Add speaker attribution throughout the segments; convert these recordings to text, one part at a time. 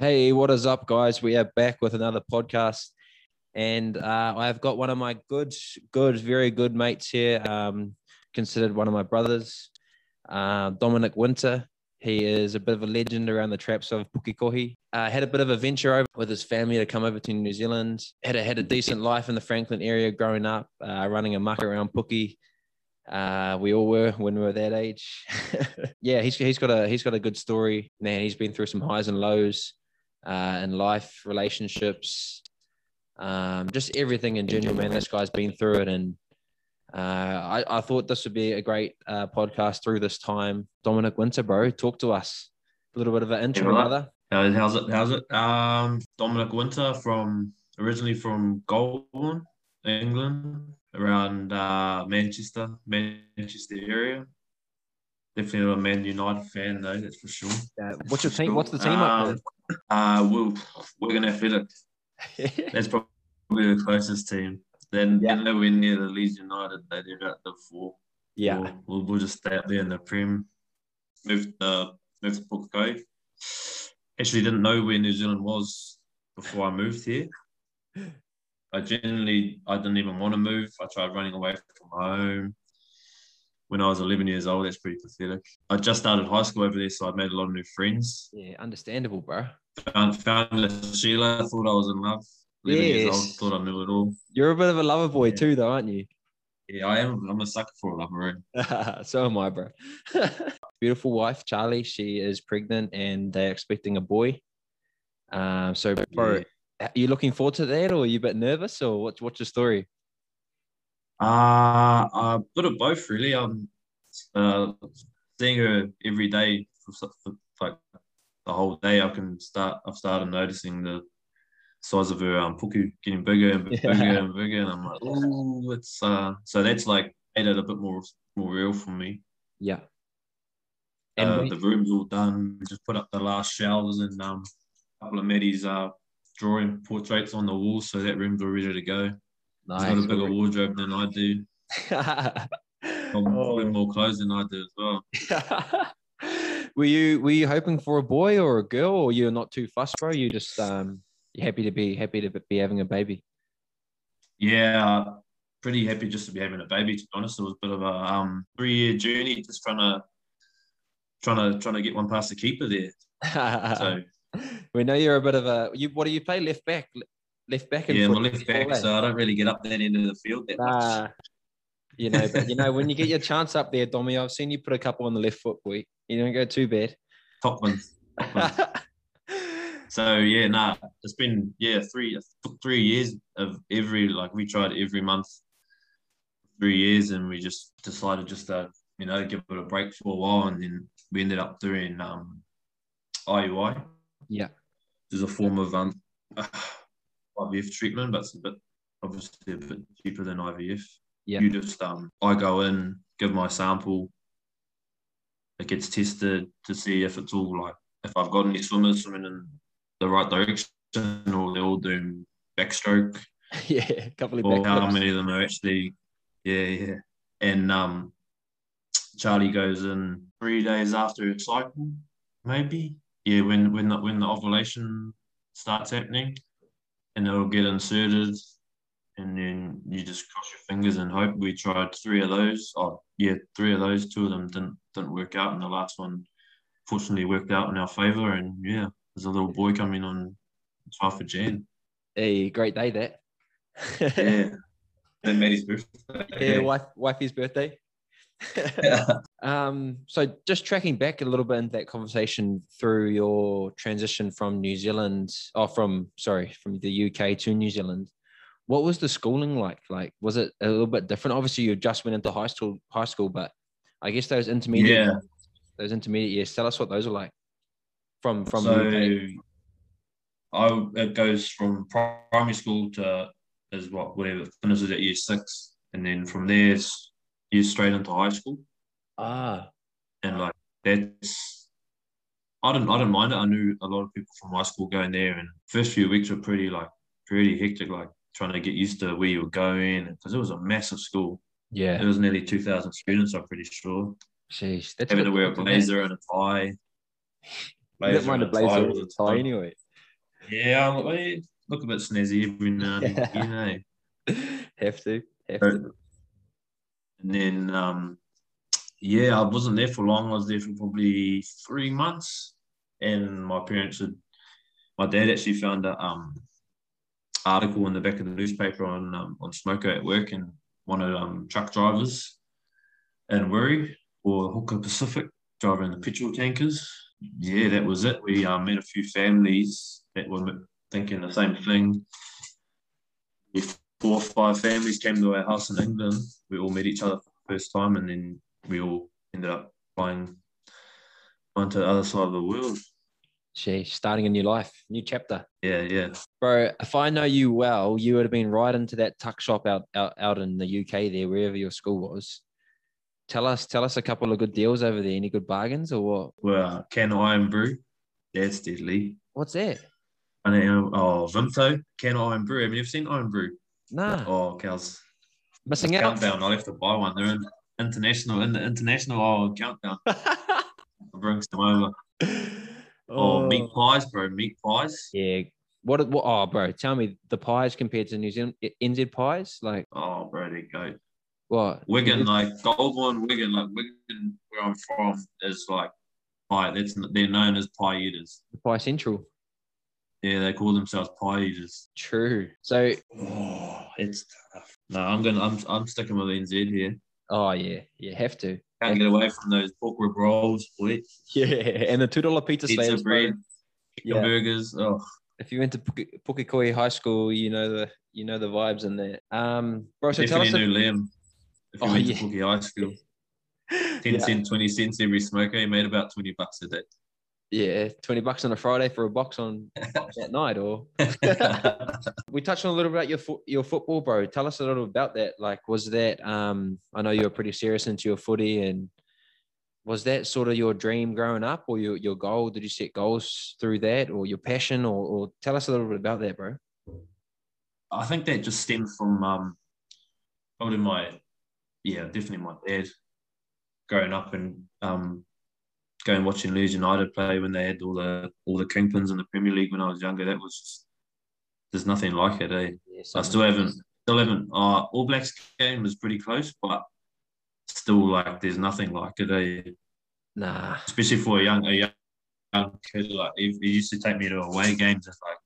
Speaker 1: Hey, what is up, guys? We are back with another podcast, and uh, I've got one of my good, good, very good mates here, um, considered one of my brothers, uh, Dominic Winter. He is a bit of a legend around the traps of Pukekohe. Uh, had a bit of a venture over with his family to come over to New Zealand. Had a, had a decent life in the Franklin area growing up, uh, running a muck around Puki. Uh, we all were when we were that age. yeah, he's, he's got a he's got a good story. Man, he's been through some highs and lows uh, in life, relationships, um, just everything in general. Man, this guy's been through it, and uh, I, I thought this would be a great uh, podcast through this time. Dominic Winter, bro, talk to us. A little bit of an intro,
Speaker 2: Yeah,
Speaker 1: brother.
Speaker 2: How's it? How's it? Um, Dominic Winter from originally from Golborne, England, around uh, Manchester, Manchester area. Definitely not a Man United fan though, that's for sure.
Speaker 1: Uh, what's your team? What's the team up
Speaker 2: Um, uh, we'll, we're gonna fit it. That's probably the closest team. Then
Speaker 1: Yeah.
Speaker 2: they're nowhere near the Leeds United that they're at the four.
Speaker 1: yeah,
Speaker 2: We'll, we'll, we'll just stay up there in the Prem. Move to move to Pukekohe. Actually, didn't know where New Zealand was before I moved here. I generally I didn't even want to move. I tried running away from home. When I was 11 years old, that's pretty pathetic. I just started high school over there, so I made a lot of new friends.
Speaker 1: yeah, understandable, bro.
Speaker 2: Found found Sheila. Thought I was in love. 11 years old. Thought I knew it all.
Speaker 1: You're a bit of a lover boy
Speaker 2: Yeah.
Speaker 1: too, though, aren't you?
Speaker 2: Yeah, I am. I'm a sucker for a lover. maroon.
Speaker 1: so am I, bro. Beautiful wife, Charlie. She is pregnant and they're expecting a boy. Um, so, bro, are you looking forward to that, or are you a bit nervous, or what's what's your story?
Speaker 2: Uh, a bit of both, really. Um, uh, seeing her every day for, for like the whole day, I can start. I've started noticing the size of her um puku getting bigger and bigger
Speaker 1: Yeah.
Speaker 2: and bigger, and I'm like, oh, it's uh. So that's like made it a bit more more real for me.
Speaker 1: Yeah. And
Speaker 2: Uh,
Speaker 1: when-
Speaker 2: the room's all done. We just put up the last shelves and um, a couple of Maddie's uh drawing portraits on the wall, so that room's all ready to go. She's got a bigger
Speaker 1: nice.
Speaker 2: wardrobe than I do. Probably
Speaker 1: Oh.
Speaker 2: more clothes than I do as well.
Speaker 1: were you were you hoping for a boy or a girl, or you're not too fussed, bro? You just um you happy to be happy to be having a baby.
Speaker 2: Yeah, pretty happy just to be having a baby. To be honest, it was a bit of a um three year journey, just trying to trying to trying to get one past the keeper there. So
Speaker 1: we know you're a bit of a you. What do you play? Left back, left back. and
Speaker 2: yeah, my
Speaker 1: footy,
Speaker 2: left back, so I don't really get up that end of the field that much.
Speaker 1: Nah. You know, but you know when you get your chance up there, Dommy, I've seen you put a couple on the left foot, boy. You don't go too bad.
Speaker 2: Top ones. Top ones. So yeah, nah, it's been yeah three three years of every like we tried every month, three years, and we just decided just to you know give it a break for a while, and then we ended up doing um IUI,
Speaker 1: yeah,
Speaker 2: which is a form of um IVF treatment, but it's a bit obviously a bit cheaper than IVF.
Speaker 1: Yeah.
Speaker 2: You just um I go in, give my sample, it gets tested to see if it's all like if I've got any swimmers swimming in the right direction or they're all doing backstroke
Speaker 1: yeah. A couple of
Speaker 2: or how many of them are actually yeah yeah and um Charlie goes in three days after her cycle maybe yeah when when the, when the ovulation starts happening and it'll get inserted and then you just cross your fingers and hope. We tried three of those. Oh yeah three of those. Two of them didn't didn't work out and the last one fortunately worked out in our favor. And yeah there's a little boy coming on 12th of Jan.
Speaker 1: Hey, great day that.
Speaker 2: yeah. Then Maddie's birthday.
Speaker 1: Yeah, wife, wifey's birthday. um, so just tracking back a little bit into that conversation through your transition from New Zealand, or from sorry, from the UK to New Zealand. What was the schooling like? Like, was it a little bit different? Obviously, you just went into high school, high school, but I guess those intermediate,
Speaker 2: yeah
Speaker 1: those intermediate years. Tell us what those are like. From from
Speaker 2: so
Speaker 1: UK.
Speaker 2: I it goes from primary school to is what whatever finishes at year six, and then from there it's year straight into high school,
Speaker 1: Ah,
Speaker 2: and like that's I didn't I didn't mind it. I knew a lot of people from high school going there, and first few weeks were pretty like pretty hectic, like trying to get used to where you were going because it was a massive school.
Speaker 1: yeah.
Speaker 2: There was nearly two thousand students. I'm pretty sure
Speaker 1: Sheesh, that's
Speaker 2: having to wear a blazer and a tie.
Speaker 1: You don't mind a
Speaker 2: and a tie
Speaker 1: blazer
Speaker 2: all the
Speaker 1: a tie
Speaker 2: time.
Speaker 1: anyway.
Speaker 2: Yeah, I'm, I look a bit snazzy every now and again, you know.
Speaker 1: have to, have
Speaker 2: But-
Speaker 1: to.
Speaker 2: And then, um, yeah, I wasn't there for long. I was there for probably three months. And my parents had, my dad actually found a um, article in the back of the newspaper on um, on smoker at work and one of um, truck drivers in Wiri or Hooker Pacific driving the petrol tankers. Yeah, that was it. We uh, met a few families that were thinking the same thing. Four or five families came to our house in England, we all met each other for the first time, and then we all ended up flying onto the other side of the world.
Speaker 1: Sheesh, starting a new life, new chapter.
Speaker 2: Yeah, yeah.
Speaker 1: Bro, if I know you well, you would have been right into that tuck shop out, out out in the UK there, wherever your school was. Tell us, tell us a couple of good deals over there. Any good bargains or what?
Speaker 2: Well, Can Irn-Bru, that's deadly.
Speaker 1: What's that?
Speaker 2: And then, oh, Vimto, Can Irn-Bru. Have you ever seen Irn-Bru?
Speaker 1: Nah,
Speaker 2: Oh, cows.
Speaker 1: missing out.
Speaker 2: Countdown. I'll have to buy one. They're in international, in the international oh, countdown. I'll bring some over. Oh, oh, meat pies, bro. Meat pies.
Speaker 1: Yeah. What, what? Oh, bro, tell me the pies compared to New Zealand NZ pies, like
Speaker 2: Oh, bro, they go.
Speaker 1: what?
Speaker 2: Wigan, like Golborne, Wigan, like Wigan, where I'm from, is like pie. That's they're known as pie eaters.
Speaker 1: Pie Central.
Speaker 2: Yeah, they call themselves pie eaters.
Speaker 1: True. So,
Speaker 2: Oh, it's tough. No, I'm gonna. I'm. I'm sticking with NZ here.
Speaker 1: oh yeah, you have to.
Speaker 2: Can't get away from those pork rib rolls, boy.
Speaker 1: Yeah, and the two dollar pizza,
Speaker 2: Pizza
Speaker 1: slabs,
Speaker 2: bread,
Speaker 1: Yeah.
Speaker 2: burgers. Oh,
Speaker 1: If you went to Puke- Pukekohe High School, you know the you know the vibes in there. Um, bro, so tell
Speaker 2: definitely
Speaker 1: us.
Speaker 2: knew Liam. If you
Speaker 1: Oh,
Speaker 2: went
Speaker 1: yeah.
Speaker 2: to Pookie High School, 10
Speaker 1: yeah,
Speaker 2: cent, 20 cents every smoker. He made about 20 bucks a day.
Speaker 1: Yeah, twenty bucks on a Friday for a box on that night, or we touched on a little bit about your fo- your football, bro. Tell us a little about that. Like, was that um? I know you were pretty serious into your footy, and was that sort of your dream growing up, or your your goal? Did you set goals through that, or your passion, or, or tell us a little bit about that, bro?
Speaker 2: I think that just stemmed from um, probably my, yeah, definitely my dad growing up and um, going watching Leeds United play when they had all the all the kingpins in the Premier League when I was younger. That was just, there's nothing like it, eh?
Speaker 1: Yeah,
Speaker 2: I still haven't, still haven't. Uh, All Blacks game was pretty close, but still, like, there's nothing like it, eh?
Speaker 1: Nah.
Speaker 2: Especially for a young, a young, young kid. Like, he, he used to take me to away games and like.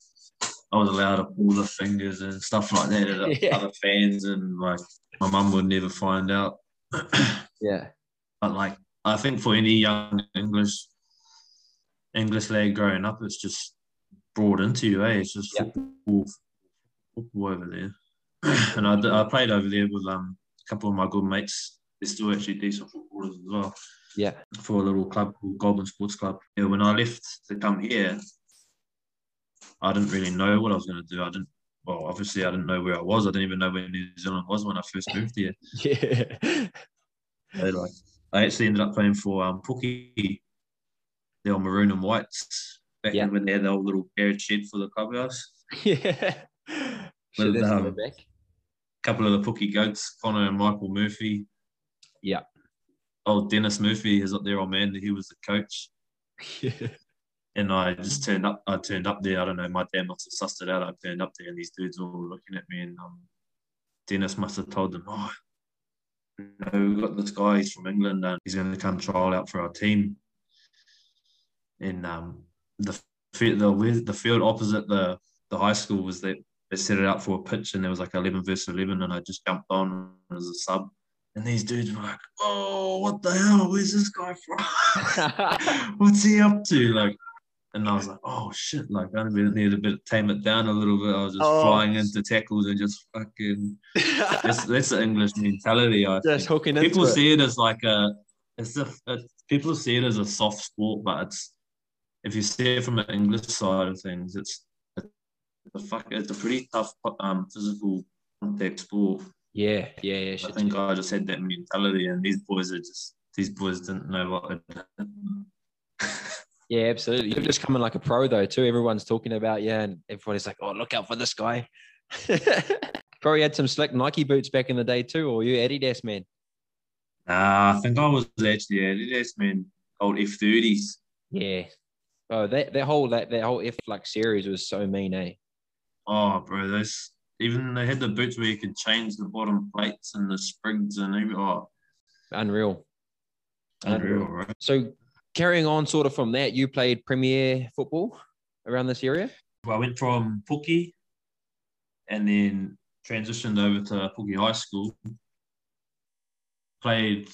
Speaker 2: I was allowed to pull the fingers and stuff like that at
Speaker 1: Yeah.
Speaker 2: other fans, and like my mum would never find out.
Speaker 1: Yeah.
Speaker 2: but like, I think for any young English English lad growing up, it's just brought into you, eh? It's just
Speaker 1: Yeah.
Speaker 2: football, football over there. and I, I played over there with um, a couple of my good mates. They're still actually decent footballers as well
Speaker 1: Yeah.
Speaker 2: for a little club called Golborne Sports Club. Yeah, when I left to come here, I didn't really know what I was going to do. I didn't. Well, obviously, I didn't know where I was. I didn't even know where New Zealand was when I first moved here.
Speaker 1: Yeah.
Speaker 2: Like, I actually ended up playing for um, Pookie, the old maroon and whites back
Speaker 1: Yeah.
Speaker 2: when they had the old little carriage shed for the clubhouse.
Speaker 1: yeah. That's
Speaker 2: um. A couple of the Pookie goats, Connor and Michael Murphy.
Speaker 1: Yeah.
Speaker 2: Old Dennis Murphy is up there, old man. He was the coach.
Speaker 1: Yeah.
Speaker 2: And I just turned up. I turned up there. I don't know. My dad must have sussed it out. I turned up there, and these dudes were all looking at me. And um, Dennis must have told them, "Oh, you know, we've got this guy. He's from England, and he's going to come trial out for our team." And um, the the the field opposite the the high school was that they set it out for a pitch, and there was like eleven versus eleven, and I just jumped on as a sub. And these dudes were like, "Oh, what the hell? Where's this guy from? What's he up to?" Like, and I was like, "Oh shit!" Like, I needed a bit of tame it down a little bit. I was just
Speaker 1: Oh.
Speaker 2: flying into tackles and just fucking. That's that's the English mentality. I
Speaker 1: Just
Speaker 2: think.
Speaker 1: hooking
Speaker 2: people
Speaker 1: it.
Speaker 2: see it as like a. It's a. It's, people see it as a soft sport, but it's. If you see it from the English side of things, it's. It's a fuck. It's a pretty tough um physical contact sport.
Speaker 1: Yeah, yeah, yeah.
Speaker 2: I
Speaker 1: shit.
Speaker 2: think I just had that mentality, and these boys are just these boys didn't know what.
Speaker 1: Yeah, absolutely. You're just coming like a pro though, too. Everyone's talking about you, and everybody's like, "Oh, look out for this guy." Probably had some slick Nike boots back in the day too, or you Adidas man.
Speaker 2: nah, I think I was actually Adidas man, old F thirties.
Speaker 1: Yeah, Oh, that that whole that that whole F like series was so mean, eh?
Speaker 2: Oh, bro, those even they had the boots where you could change the bottom plates and the sprigs and every oh,
Speaker 1: Unreal.
Speaker 2: unreal, right?
Speaker 1: So carrying on sort of from that, you played Premier football around this area.
Speaker 2: Well, I went from Pookie and then transitioned over to Pookie High School. Played,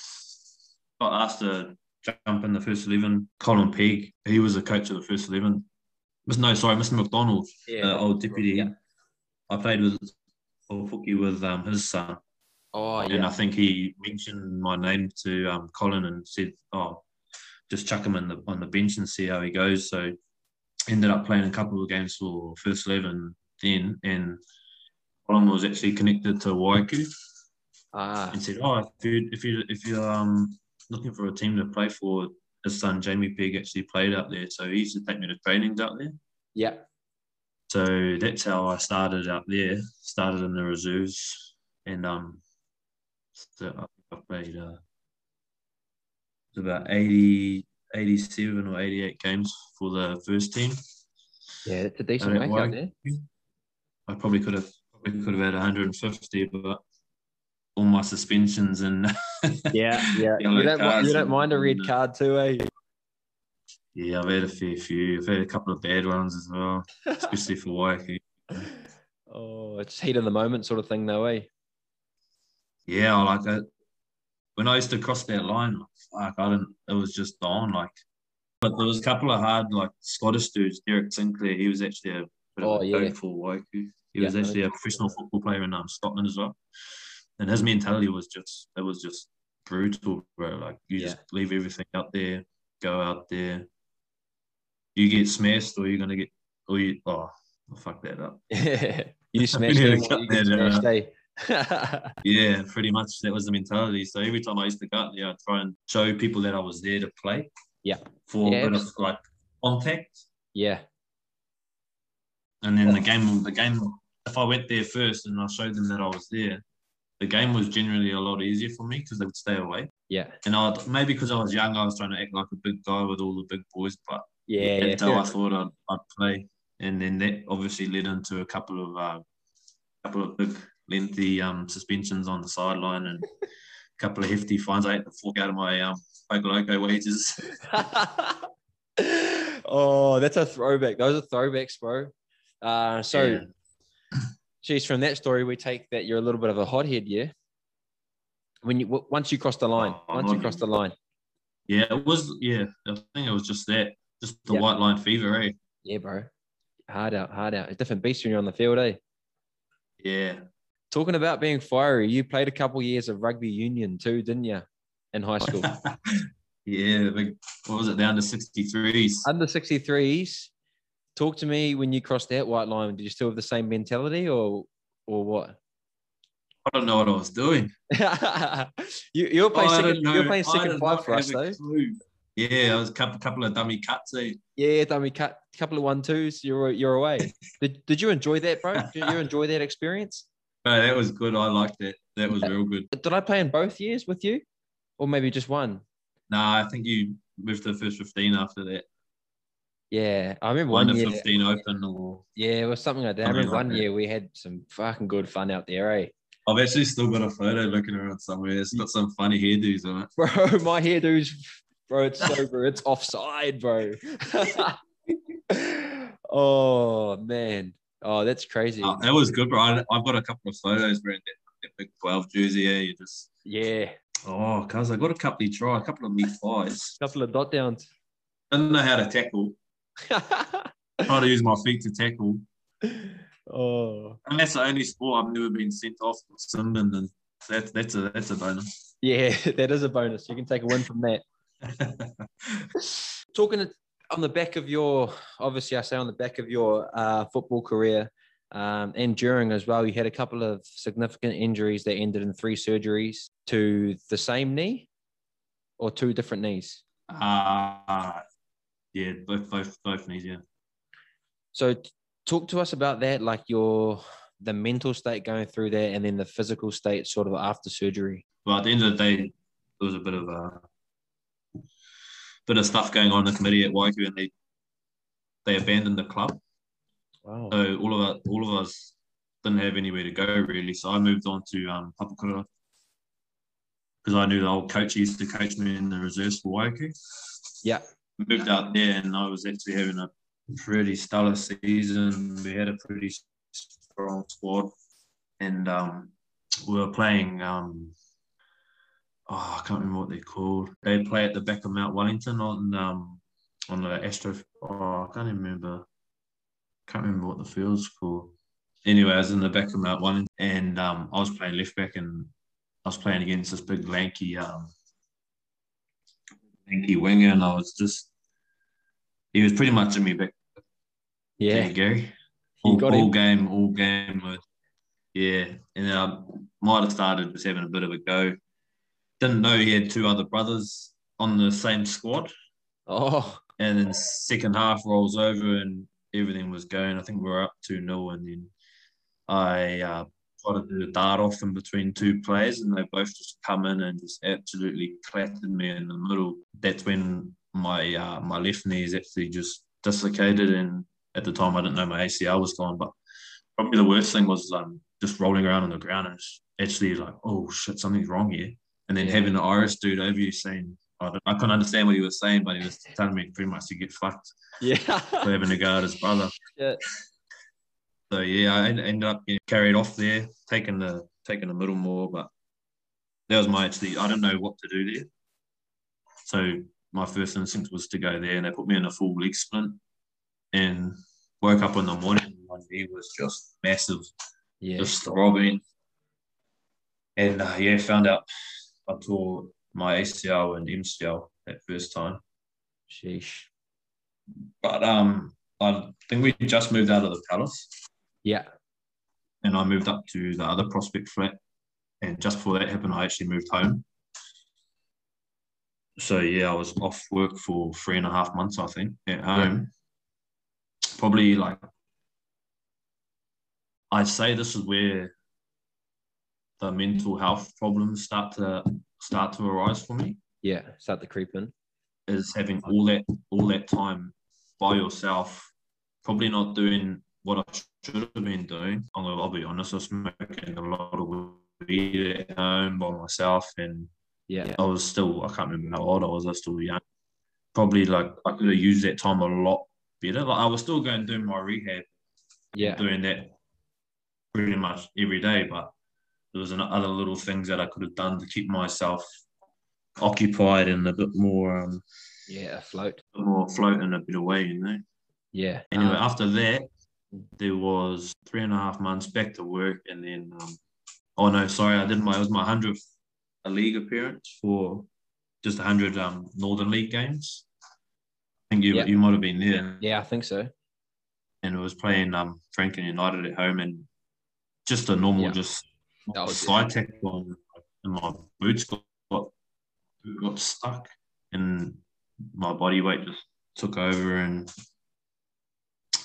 Speaker 2: got asked to jump in the first 11. Colin Pegg, he was the coach of the first 11. No, sorry, Mr. McDonald, the old deputy.
Speaker 1: Yeah.
Speaker 2: I played with Pookie with um, his son.
Speaker 1: Oh
Speaker 2: And
Speaker 1: yeah.
Speaker 2: I think he mentioned my name to um, Colin and said, "Oh, just chuck him in the on the bench and see how he goes." So ended up playing a couple of games for first eleven then, and Colin was actually connected to Waiuku
Speaker 1: Ah,
Speaker 2: and said, "Oh, if you if you if you're um looking for a team to play for." His son Jamie Pegg actually played out there, so he used to take me to trainings out there.
Speaker 1: yeah.
Speaker 2: So that's how I started out there. Started in the reserves, and um, so I played uh, was about 80, 87 or eighty eight games for the first team.
Speaker 1: Yeah, it's a decent
Speaker 2: why-
Speaker 1: out there.
Speaker 2: I probably could have probably could have had one hundred and fifty, but all my suspensions and
Speaker 1: Yeah, yeah. You don't, mi- you don't mind a red
Speaker 2: and, uh,
Speaker 1: card too, eh?
Speaker 2: yeah, I've had a fair few. I've had a couple of bad ones as well, especially for Waiuku.
Speaker 1: Oh, it's heat of the moment sort of thing, though, eh?
Speaker 2: Yeah, I like it. When I used to cross that line, like I didn't. It was just on like. But there was a couple of hard like Scottish dudes. Derek Sinclair, he was actually a bit
Speaker 1: Oh,
Speaker 2: of a
Speaker 1: yeah.
Speaker 2: for Waiuku. He
Speaker 1: Yeah,
Speaker 2: was actually a professional football player in um, Scotland as well. And his mentality was just it was just brutal, bro. Like you
Speaker 1: Yeah.
Speaker 2: just leave everything out there, go out there. You get smashed, or you're gonna get, or you oh, I'll fuck that up.
Speaker 1: you smashed
Speaker 2: need to
Speaker 1: him,
Speaker 2: cut
Speaker 1: you get
Speaker 2: that
Speaker 1: smashed, eh?
Speaker 2: Yeah, pretty much that was the mentality. So every time I used to go out there, I'd try and show people that I was there to play.
Speaker 1: Yeah.
Speaker 2: For
Speaker 1: Yeah,
Speaker 2: a bit of like contact.
Speaker 1: yeah,
Speaker 2: And then the game the game if I went there first and I showed them that I was there, the game was generally a lot easier for me because they would stay away.
Speaker 1: yeah,
Speaker 2: And I maybe because I was young, I was trying to act like a big guy with all the big boys, but
Speaker 1: yeah, yeah.
Speaker 2: until I thought I'd, I'd play. And then that obviously led into a couple of uh, couple of big lengthy um, suspensions on the sideline and a couple of hefty fines. I had to fork out of my um, Pokoloko wages.
Speaker 1: oh, that's a throwback. Those are throwbacks, bro. Uh, so,
Speaker 2: Yeah.
Speaker 1: geez, from that story, we take that you're a little bit of a hothead, yeah. When you w- once you cross the line,
Speaker 2: Oh,
Speaker 1: once you cross the line,
Speaker 2: Yeah, it was. Yeah, I think it was just that, just the
Speaker 1: Yeah.
Speaker 2: white line fever, eh?
Speaker 1: yeah, bro. Hard out, hard out. A different beast when you're on the field, eh?
Speaker 2: Yeah.
Speaker 1: Talking about being fiery, you played a couple years of rugby union too, didn't you? In high school,
Speaker 2: yeah, big, what was it down to 63s?
Speaker 1: under 63s. Talk to me when you crossed that white line. Did you still have the same mentality, or or what?
Speaker 2: I don't know what I was doing.
Speaker 1: you you were playing
Speaker 2: I
Speaker 1: second. You were playing second five for us though.
Speaker 2: clue. Yeah, I was a couple, couple of dummy cuts. Eh?
Speaker 1: Yeah, we cut a couple of one twos. You're you're away. did Did you enjoy that, bro? Did you enjoy that experience?
Speaker 2: No, that was good. I liked it. That was real good.
Speaker 1: Did I play in both years with you, or maybe just one?
Speaker 2: Nah, I think you moved to the first 15 after that.
Speaker 1: Yeah, I remember
Speaker 2: One
Speaker 1: one
Speaker 2: to
Speaker 1: year.
Speaker 2: 15 open or
Speaker 1: Yeah, it was something like that. I remember
Speaker 2: like
Speaker 1: one
Speaker 2: that.
Speaker 1: year we had some fucking good fun out there, eh?
Speaker 2: I've actually still got a photo looking around somewhere. It's got some funny hairdos on it.
Speaker 1: Bro, my hairdo's bro, it's sober, it's offside, bro. oh man. Oh, that's crazy.
Speaker 2: Uh, that was good, bro. I, I've got a couple of photos wearing that, that big 12 jersey. Yeah, you just
Speaker 1: yeah.
Speaker 2: oh, cuz I got a couple of try, a couple of meat a
Speaker 1: Couple of dot downs.
Speaker 2: Didn't know how to tackle. Try to use my feet to tackle.
Speaker 1: oh.
Speaker 2: And that's the only sport I've never been sent off for Simban, and that's that's a that's a bonus.
Speaker 1: Yeah, that is a bonus. You can take a win from that. Talking on the back of your, obviously, I say on the back of your uh, football career um, and during as well, you had a couple of significant injuries that ended in three surgeries to the same knee or two different knees.
Speaker 2: uh, yeah, both both both knees. Yeah.
Speaker 1: So, talk to us about that, like your the mental state going through that, and then the physical state sort of after surgery.
Speaker 2: Well, at the end of the day, it was a bit of a bit of stuff going on in the committee at Waiuku, and they they abandoned the club.
Speaker 1: Wow.
Speaker 2: So all of us, all of us didn't have anywhere to go really. So I moved on to um, Papakura because I knew the old coach used to coach me in the reserves for Waiuku.
Speaker 1: Yeah.
Speaker 2: Moved out there and I was actually having a pretty stellar season. We had a pretty strong squad and um, we were playing. Um, oh, I can't remember what they're called. They play at the back of Mount Wellington on um, on the Astro. Oh, I can't remember. Can't remember what the field's called. Anyway, I was in the back of Mount Wellington, and um, I was playing left back, and I was playing against this big lanky, um, lanky winger, and I was just. He was pretty much in me back.
Speaker 1: Yeah.
Speaker 2: Gary.
Speaker 1: You
Speaker 2: All,
Speaker 1: got
Speaker 2: all game, all game. With, yeah, and then I might have started just having a bit of a go. Didn't know he had two other brothers on the same squad.
Speaker 1: Oh.
Speaker 2: And then second half rolls over and everything was going. I think we were up 2 0. And then I uh, tried to do a dart off in between two players, and they both just come in and just absolutely clattered me in the middle. That's when my uh, my left knee is actually just dislocated. And at the time, I didn't know my ACL was gone. But probably the worst thing was um, just rolling around on the ground and actually like, oh shit, something's wrong here. And then
Speaker 1: Yeah.
Speaker 2: having the Irish dude over you saying, I, don't- I couldn't understand what he was saying, but he was telling me pretty much to get fucked
Speaker 1: Yeah.
Speaker 2: for having to go at his brother.
Speaker 1: Yeah.
Speaker 2: So yeah, I en- ended up getting carried off there, taking the taking the Middlemore, but that was my actually I don't know what to do there. So my first instinct was to go there, and they put me in a full leg splint, and woke up in the morning. and My knee was just massive,
Speaker 1: yeah.
Speaker 2: just throbbing, and uh, yeah, found out I tore my ACL and MCL that first time.
Speaker 1: Sheesh.
Speaker 2: But um, I think we just moved out of the palace.
Speaker 1: Yeah.
Speaker 2: and I moved up to the other prospect flat. And just before that happened, I actually moved home. So yeah, I was off work for three and a half months, I think, at home. Probably like I'd say this is where the mental health problems start to start to arise for me.
Speaker 1: Yeah. Start to creep in.
Speaker 2: Is having all that all that time by yourself, probably not doing what I should have been doing. I'm gonna, I'll be honest, I was smoking a lot of weed at home by myself, and
Speaker 1: Yeah.
Speaker 2: I was still I can't remember how old I was. I was still young. Probably like I could have used that time a lot better. Like I was still going to do my rehab,
Speaker 1: Yeah.
Speaker 2: doing that pretty much every day, but there was an- other little things that I could have done to keep myself occupied and a bit more um,
Speaker 1: Yeah. Afloat.
Speaker 2: bit more afloat in a better way, you know.
Speaker 1: Yeah.
Speaker 2: Anyway,
Speaker 1: Um,
Speaker 2: after that, there was three and a half months back to work, and then um, oh no, sorry, I did my it was my hundredth league appearance for just hundred um, Northern League games. I think you
Speaker 1: Yeah.
Speaker 2: you might have been there,
Speaker 1: yeah, I think so.
Speaker 2: and it was playing um, Franklin United at home, and just a normal just
Speaker 1: That was
Speaker 2: slide tackle on and my boots got, got got stuck, and my body weight just took over, and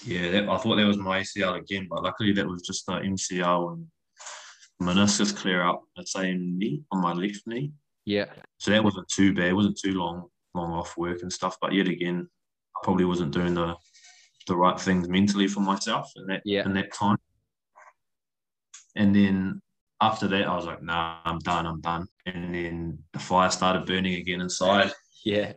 Speaker 2: yeah, that, I thought that was my ACL again, but luckily that was just the MCL and meniscus clear up the same knee on my left knee.
Speaker 1: Yeah.
Speaker 2: So that wasn't too bad. It wasn't too long, long off work and stuff. But yet again, I probably wasn't doing the the right things mentally for myself in that
Speaker 1: Yeah.
Speaker 2: in that time. And then after that, I was like, nah, I'm done, I'm done. And then the fire started burning again inside.
Speaker 1: Yeah.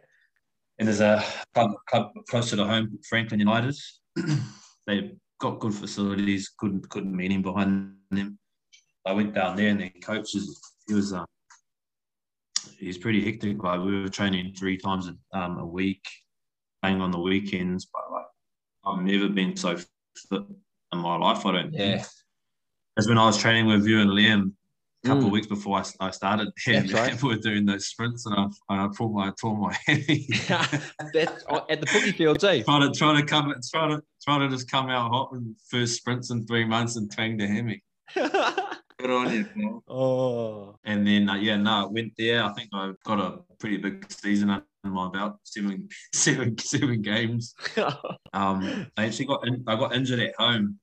Speaker 2: And there's a club, club closer to home, Franklin United. They've got good facilities, good good meaning behind them. I went down there and their coach is he was um, he's pretty hectic. Like we were training three times a, um, a week, playing on the weekends. But like I've never been so fit in my life. I don't
Speaker 1: Yeah.
Speaker 2: think. That's when I was training with you and Liam a couple
Speaker 1: Mm.
Speaker 2: of weeks before I, I started. Yeah,
Speaker 1: That's right.
Speaker 2: we were doing those sprints and I, and I tore my tore my hammy.
Speaker 1: That's at the footy field too.
Speaker 2: trying to trying to come trying to trying to just come out hot in first sprints in three months and twang the hammy. Good on you, Paul.
Speaker 1: oh.
Speaker 2: And then uh, yeah, no, I went there. I think I got a pretty big season under my belt, seven seven seven games. Um, I actually got in, I got injured at home.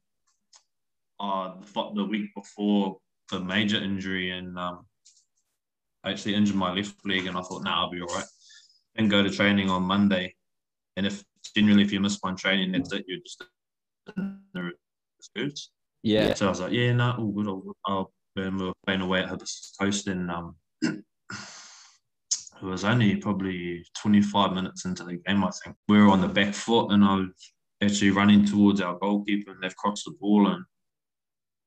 Speaker 2: Uh, the, the week before the major injury, and um, I actually injured my left leg, and I thought, nah, I'll be all right. Didn't go to training on Monday, And if generally if you miss one training, that's it. You're just in the.
Speaker 1: Yeah.
Speaker 2: So I was like, yeah, no, all good. All good. I'll, and we were playing away at Hibiscus Coast, and um, it was only probably 25 minutes into the game, I think. We were on the back foot, and I was actually running towards our goalkeeper, and they've crossed the ball, and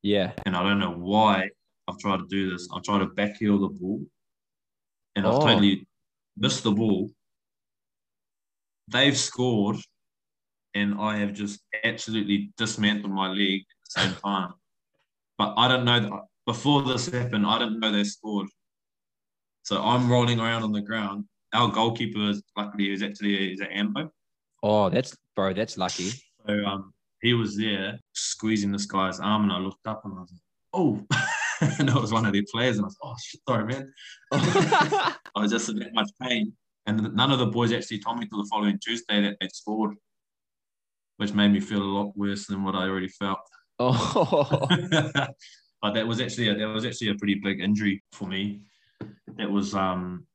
Speaker 1: Yeah.
Speaker 2: and I don't know why I've tried to do this. I've tried to backheel the ball, and I've
Speaker 1: Oh.
Speaker 2: totally missed the ball. They've scored, and I have just absolutely dismantled my leg at the same time. But I don't know that before this happened. I didn't know they scored. So I'm rolling around on the ground. Our goalkeeper, is luckily, is actually is at Ambo.
Speaker 1: Oh, that's bro. That's lucky.
Speaker 2: So um, he was there squeezing this guy's arm, and I looked up and I was like, "Oh!" and it was one of their players, and I was, like, "Oh, shit, sorry, man." I was just in that much pain, and none of the boys actually told me till the following Tuesday that they'd scored, which made me feel a lot worse than what I already felt.
Speaker 1: oh.
Speaker 2: but that was actually a, that was actually a pretty big injury for me. That was um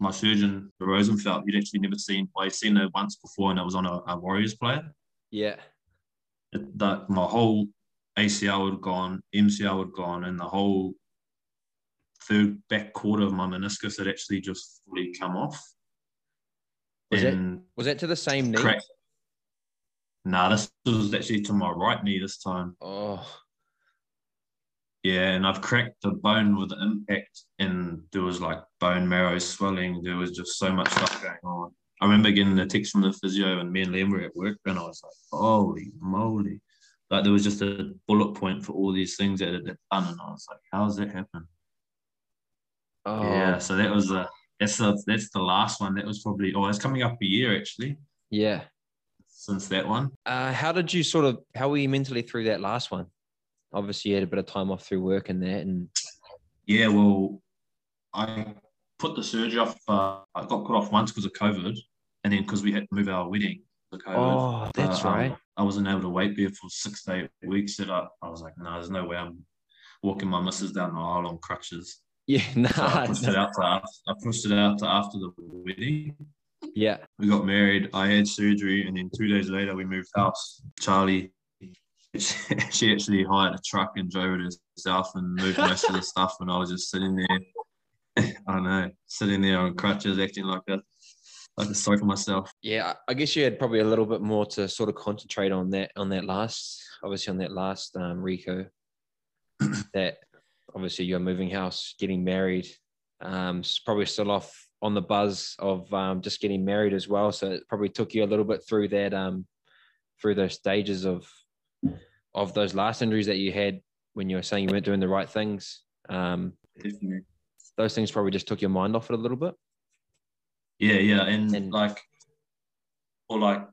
Speaker 2: my surgeon Rosenfeld. He'd actually never seen. Well, he'd seen it once before, and it was on a, a Warriors player
Speaker 1: Yeah.
Speaker 2: That my whole ACL had gone, MCL had gone, and the whole third back quarter of my meniscus had actually just fully come off.
Speaker 1: Was it-
Speaker 2: and
Speaker 1: Was that to the same knee?
Speaker 2: cracked. Nah, this was actually to my right knee this time.
Speaker 1: Oh.
Speaker 2: Yeah, and I've cracked the bone with the impact, and there was like bone marrow swelling. There was just so much stuff going on. I remember getting a text from the physio, and me and Liam were at work, and I was like, "Holy moly!" Like there was just a bullet point for all these things that had done, and I was like, "How's that happen?"
Speaker 1: Oh.
Speaker 2: Yeah, so that was a that's the that's the last one. That was probably oh, it's coming up a year actually
Speaker 1: Yeah.
Speaker 2: since that one.
Speaker 1: Uh, how did you sort of how were you mentally through that last one? Obviously, you had a bit of time off through work and that, and
Speaker 2: Yeah, well, I put the surgery off. Uh, I got put off once because of COVID, and then because we had to move our wedding COVID.
Speaker 1: oh, that's
Speaker 2: Uh, um,
Speaker 1: right.
Speaker 2: I wasn't able to wait there for six to eight weeks. That I, I was like, no, there's no way I'm walking my missus down the aisle on crutches.
Speaker 1: Yeah, nah,
Speaker 2: So I pushed it out to after, I pushed it out to after the wedding.
Speaker 1: yeah,
Speaker 2: We got married. I had surgery, and then two days later we moved house. Charlie, she actually hired a truck and drove it herself and moved most of the stuff, and I was just sitting there. I know, sitting there on crutches, acting like a like a sorry for myself.
Speaker 1: yeah. I guess you had probably a little bit more to sort of concentrate on that on that last, obviously on that last um, Rico. that obviously you're moving house, getting married. Um, probably still off on the buzz of um, just getting married as well. So it probably took you a little bit through that um, through those stages of of those last injuries that you had when you were saying you weren't doing the right things. Um,
Speaker 2: Definitely.
Speaker 1: Those things probably just took your mind off it a little bit.
Speaker 2: Yeah, yeah, and,
Speaker 1: And-
Speaker 2: like, or like,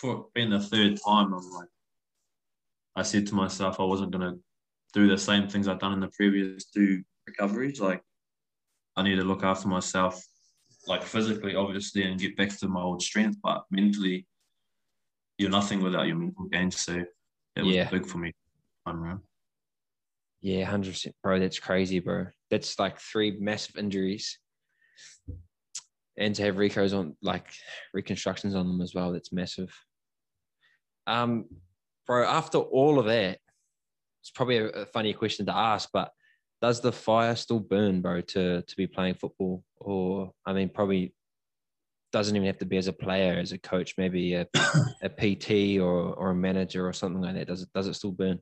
Speaker 2: for being the third time, I'm like, I said to myself, I wasn't gonna do the same things I've done in the previous two recoveries. Like, I need to look after myself, like physically, obviously, and get back to my old strength. But mentally, you're nothing without your mental gains. So it was
Speaker 1: Yeah.
Speaker 2: big for me. One round.
Speaker 1: Yeah, hundred percent, bro. That's crazy, bro. That's like three massive injuries, and to have Rico's on like reconstructions on them as well. That's massive. Um, bro. After all of that, it's probably a, a funny question to ask, but does the fire still burn, bro, to to be playing football? Or I mean, probably doesn't even have to be as a player, as a coach, maybe a, a PT or or a manager or something like that. Does it does it still burn?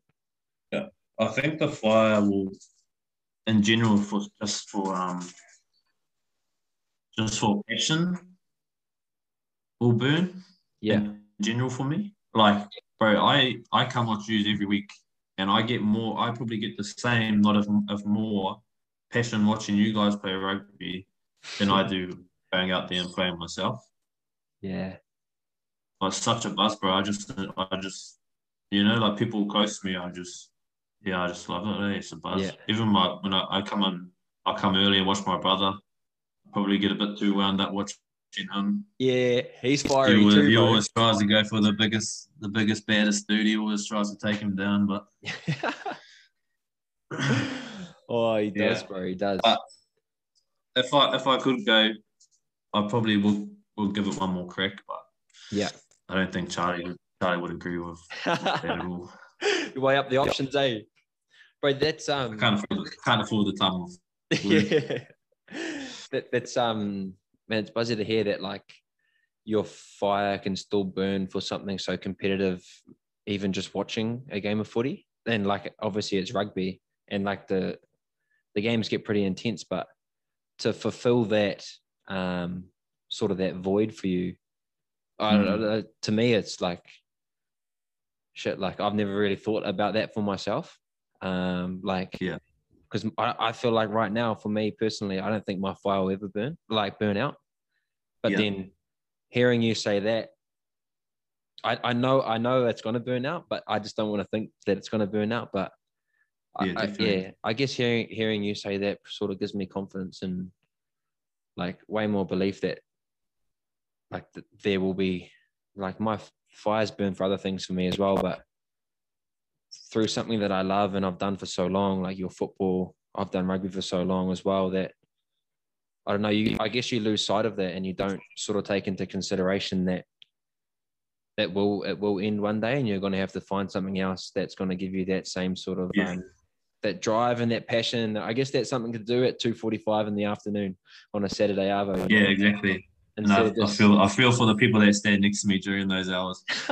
Speaker 2: I think the fire will, in general, for just for um, just for passion, will burn.
Speaker 1: Yeah,
Speaker 2: In general, for me, like, bro, I I come watch yous every week, and I get more. I probably get the same, not of of more passion watching you guys play rugby than I do going out there and playing myself.
Speaker 1: yeah,
Speaker 2: it's such a buzz, bro. I just, I just, you know, like people close to me, I just, yeah, I just love it. eh? It's a buzz.
Speaker 1: Yeah.
Speaker 2: Even my when I, I come on, I come early and watch my brother. Probably get a bit too wound up watching him.
Speaker 1: yeah. He's
Speaker 2: He
Speaker 1: fiery
Speaker 2: always,
Speaker 1: too,
Speaker 2: he
Speaker 1: bro.
Speaker 2: always tries to go for the biggest, the biggest, baddest dude. He always tries to take him down, but
Speaker 1: oh, he does,
Speaker 2: Yeah.
Speaker 1: bro. He does.
Speaker 2: But- if I if I could go, I probably will will give it one more crack. But
Speaker 1: Yeah.
Speaker 2: I don't think Charlie Charlie would agree with that at all.
Speaker 1: you weigh up the options, eh? Bro, that's um
Speaker 2: I can't afford, can't afford the time. off.
Speaker 1: yeah. that, that's um man, it's buzzy to hear that like your fire can still burn for something so competitive, even just watching a game of footy. And like obviously it's rugby and like the the games get pretty intense, but to fulfill that um sort of that void for you, I don't know, to me it's like shit, like I've never really thought about that for myself. Um like
Speaker 2: Yeah.
Speaker 1: because I, I feel like right now for me personally i don't think my fire will ever burn like burn out but
Speaker 2: Yeah.
Speaker 1: then hearing you say that i, I know i know it's going to burn out but i just don't want to think that it's going to burn out but I-
Speaker 2: Yeah,
Speaker 1: I,
Speaker 2: definitely.
Speaker 1: yeah i guess hearing hearing you say that sort of gives me confidence and like way more belief that like th- there will be like my fires burn for other things for me as well but through something that I love and I've done for so long, like your football, I've done rugby for so long as well that I don't know, you I guess you lose sight of that and you don't sort of take into consideration that it will it will end one day and you're gonna have to find something else that's gonna give you that same sort of
Speaker 2: Yeah.
Speaker 1: um, that drive and that passion. I guess that's something to do at 2.45 in the afternoon on a Saturday Arvo.
Speaker 2: Yeah, exactly. And
Speaker 1: Instead
Speaker 2: I,
Speaker 1: of
Speaker 2: I feel I feel for the people that stand next to me during those hours.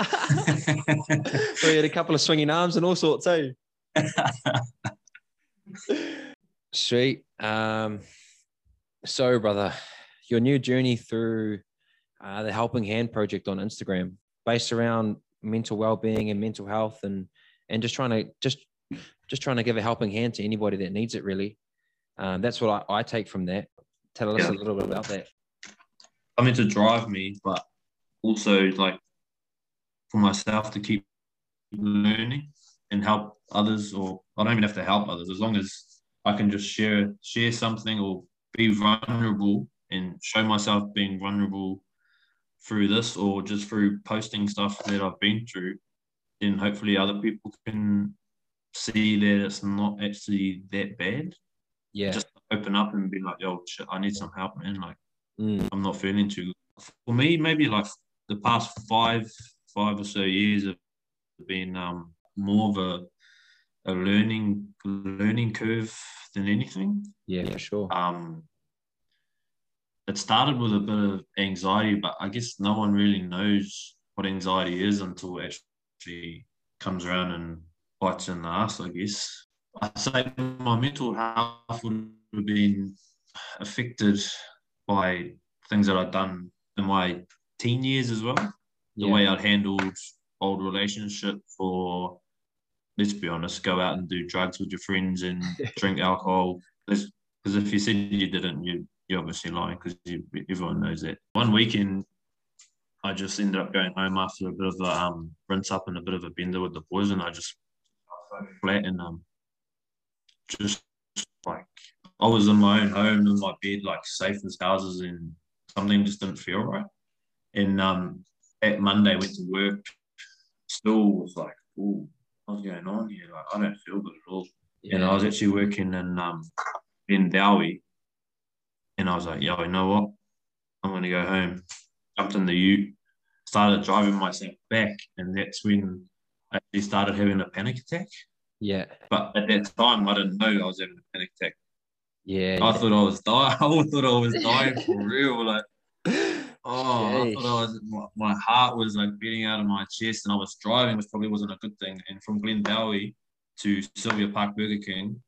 Speaker 1: we had a couple of swinging arms and all sorts, eh? Sweet. Um, so, brother, your new journey through uh, the Helping Hand project on Instagram, based around mental well-being and mental health, and and just trying to just just trying to give a helping hand to anybody that needs it. Really, um, that's what I, I take from that. Tell us
Speaker 2: Yeah.
Speaker 1: a little bit about that.
Speaker 2: Mean to drive me, but also like for myself to keep learning and help others, or I don't even have to help others as long as I can just share share something or be vulnerable and show myself being vulnerable through this or just through posting stuff that I've been through, then hopefully other people can see that it's not actually that bad.
Speaker 1: Yeah.
Speaker 2: Just open up and be like, yo, shit, I need some help, man. Like
Speaker 1: Mm,
Speaker 2: I'm not feeling too good. For me, maybe like the past five, five or so years have been um, more of a, a learning learning curve than anything.
Speaker 1: yeah, for sure.
Speaker 2: Um, it started with a bit of anxiety, but I guess no one really knows what anxiety is until it actually comes around and bites in the ass, I guess. I'd say my mental health would have been affected by things that I'd done in my teen years as well. The
Speaker 1: Yeah.
Speaker 2: way I'd handled old relationships or let's be honest, go out and do drugs with your friends and drink alcohol. Because if you said you didn't, you you're obviously lying because everyone knows that. One weekend, I just ended up going home after a bit of a um, rinse up and a bit of a bender with the boys, and I just flat and um, just like I was in my own home in my bed, like safe as houses, and something just didn't feel right. And um, that Monday, went to work, still was like, "Ooh, what's going on here? Like, I don't feel good at all." And I was actually working in um in Dowie, and I was like, "Yo, you know what? I'm gonna go home." Jumped in the Ute, started driving myself back, and that's when I actually started having a panic attack.
Speaker 1: yeah,
Speaker 2: But at that time, I didn't know I was having a panic attack.
Speaker 1: Yeah,
Speaker 2: I thought I was dying. I thought I was dying for real. Like,
Speaker 1: yeah.
Speaker 2: oh, I thought I was. My, my heart was like beating out of my chest, and I was driving, which probably wasn't a good thing. And from Glendowie to Sylvia Park Burger King,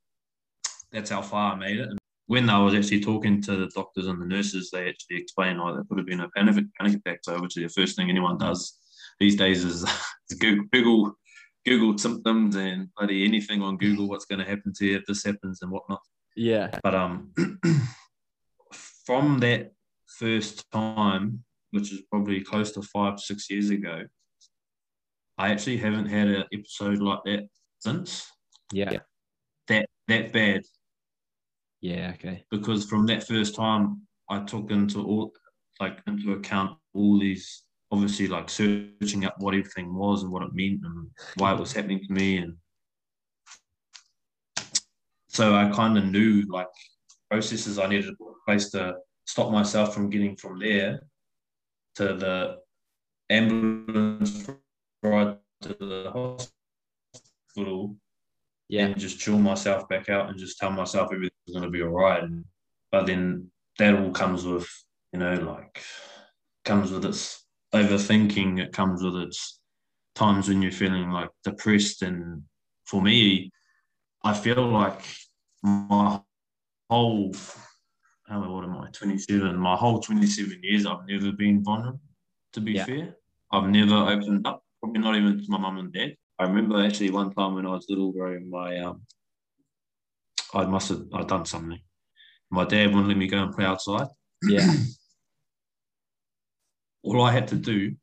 Speaker 2: that's how far I made it. And when I was actually talking to the doctors and the nurses, they actually explained like there could have been a panic, panic attack. So obviously the first thing anyone does these days is, is Google, Google Google symptoms and bloody anything on Google. Mm. What's going to happen to you if this happens and whatnot.
Speaker 1: Yeah.
Speaker 2: But um, from that first time, which is probably close to five six years ago, I actually haven't had an episode like that since.
Speaker 1: Yeah.
Speaker 2: That that bad
Speaker 1: Yeah. Okay.
Speaker 2: because from that first time, I took into all like into account all these obviously like searching up what everything was and what it meant and why it was happening to me and so I kind of knew like processes I needed to put in place to stop myself from getting from there to the ambulance right to the hospital
Speaker 1: Yeah.
Speaker 2: and just chill myself back out and just tell myself everything's going to be all right. But then that all comes with, you know, like, comes with its overthinking. It comes with its times when you're feeling like depressed. And for me, I feel like my whole, how old am I? 27. My whole 27 years, I've never been vulnerable, to be
Speaker 1: Yeah.
Speaker 2: fair. I've never opened up, probably not even to my mum and dad. I remember actually one time when I was little, bro, my um, I must have I done something. My dad wouldn't let me go and play outside.
Speaker 1: Yeah.
Speaker 2: All I had to do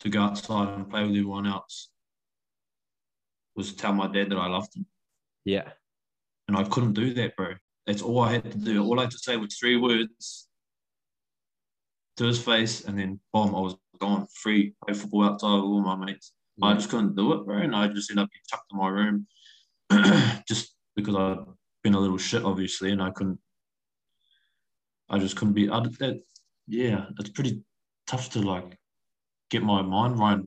Speaker 2: to go outside and play with everyone else was tell my dad that I loved him,
Speaker 1: Yeah.
Speaker 2: and I couldn't do that, bro. That's all I had to do. All I had to say was three words to his face, and then boom, I was gone free, play football outside with all my mates. I just couldn't do it, bro. And I just ended up getting chucked in my room just because I'd been a little shit, obviously, and I couldn't, I just couldn't be, I, that, yeah, it's pretty tough to like get my mind right,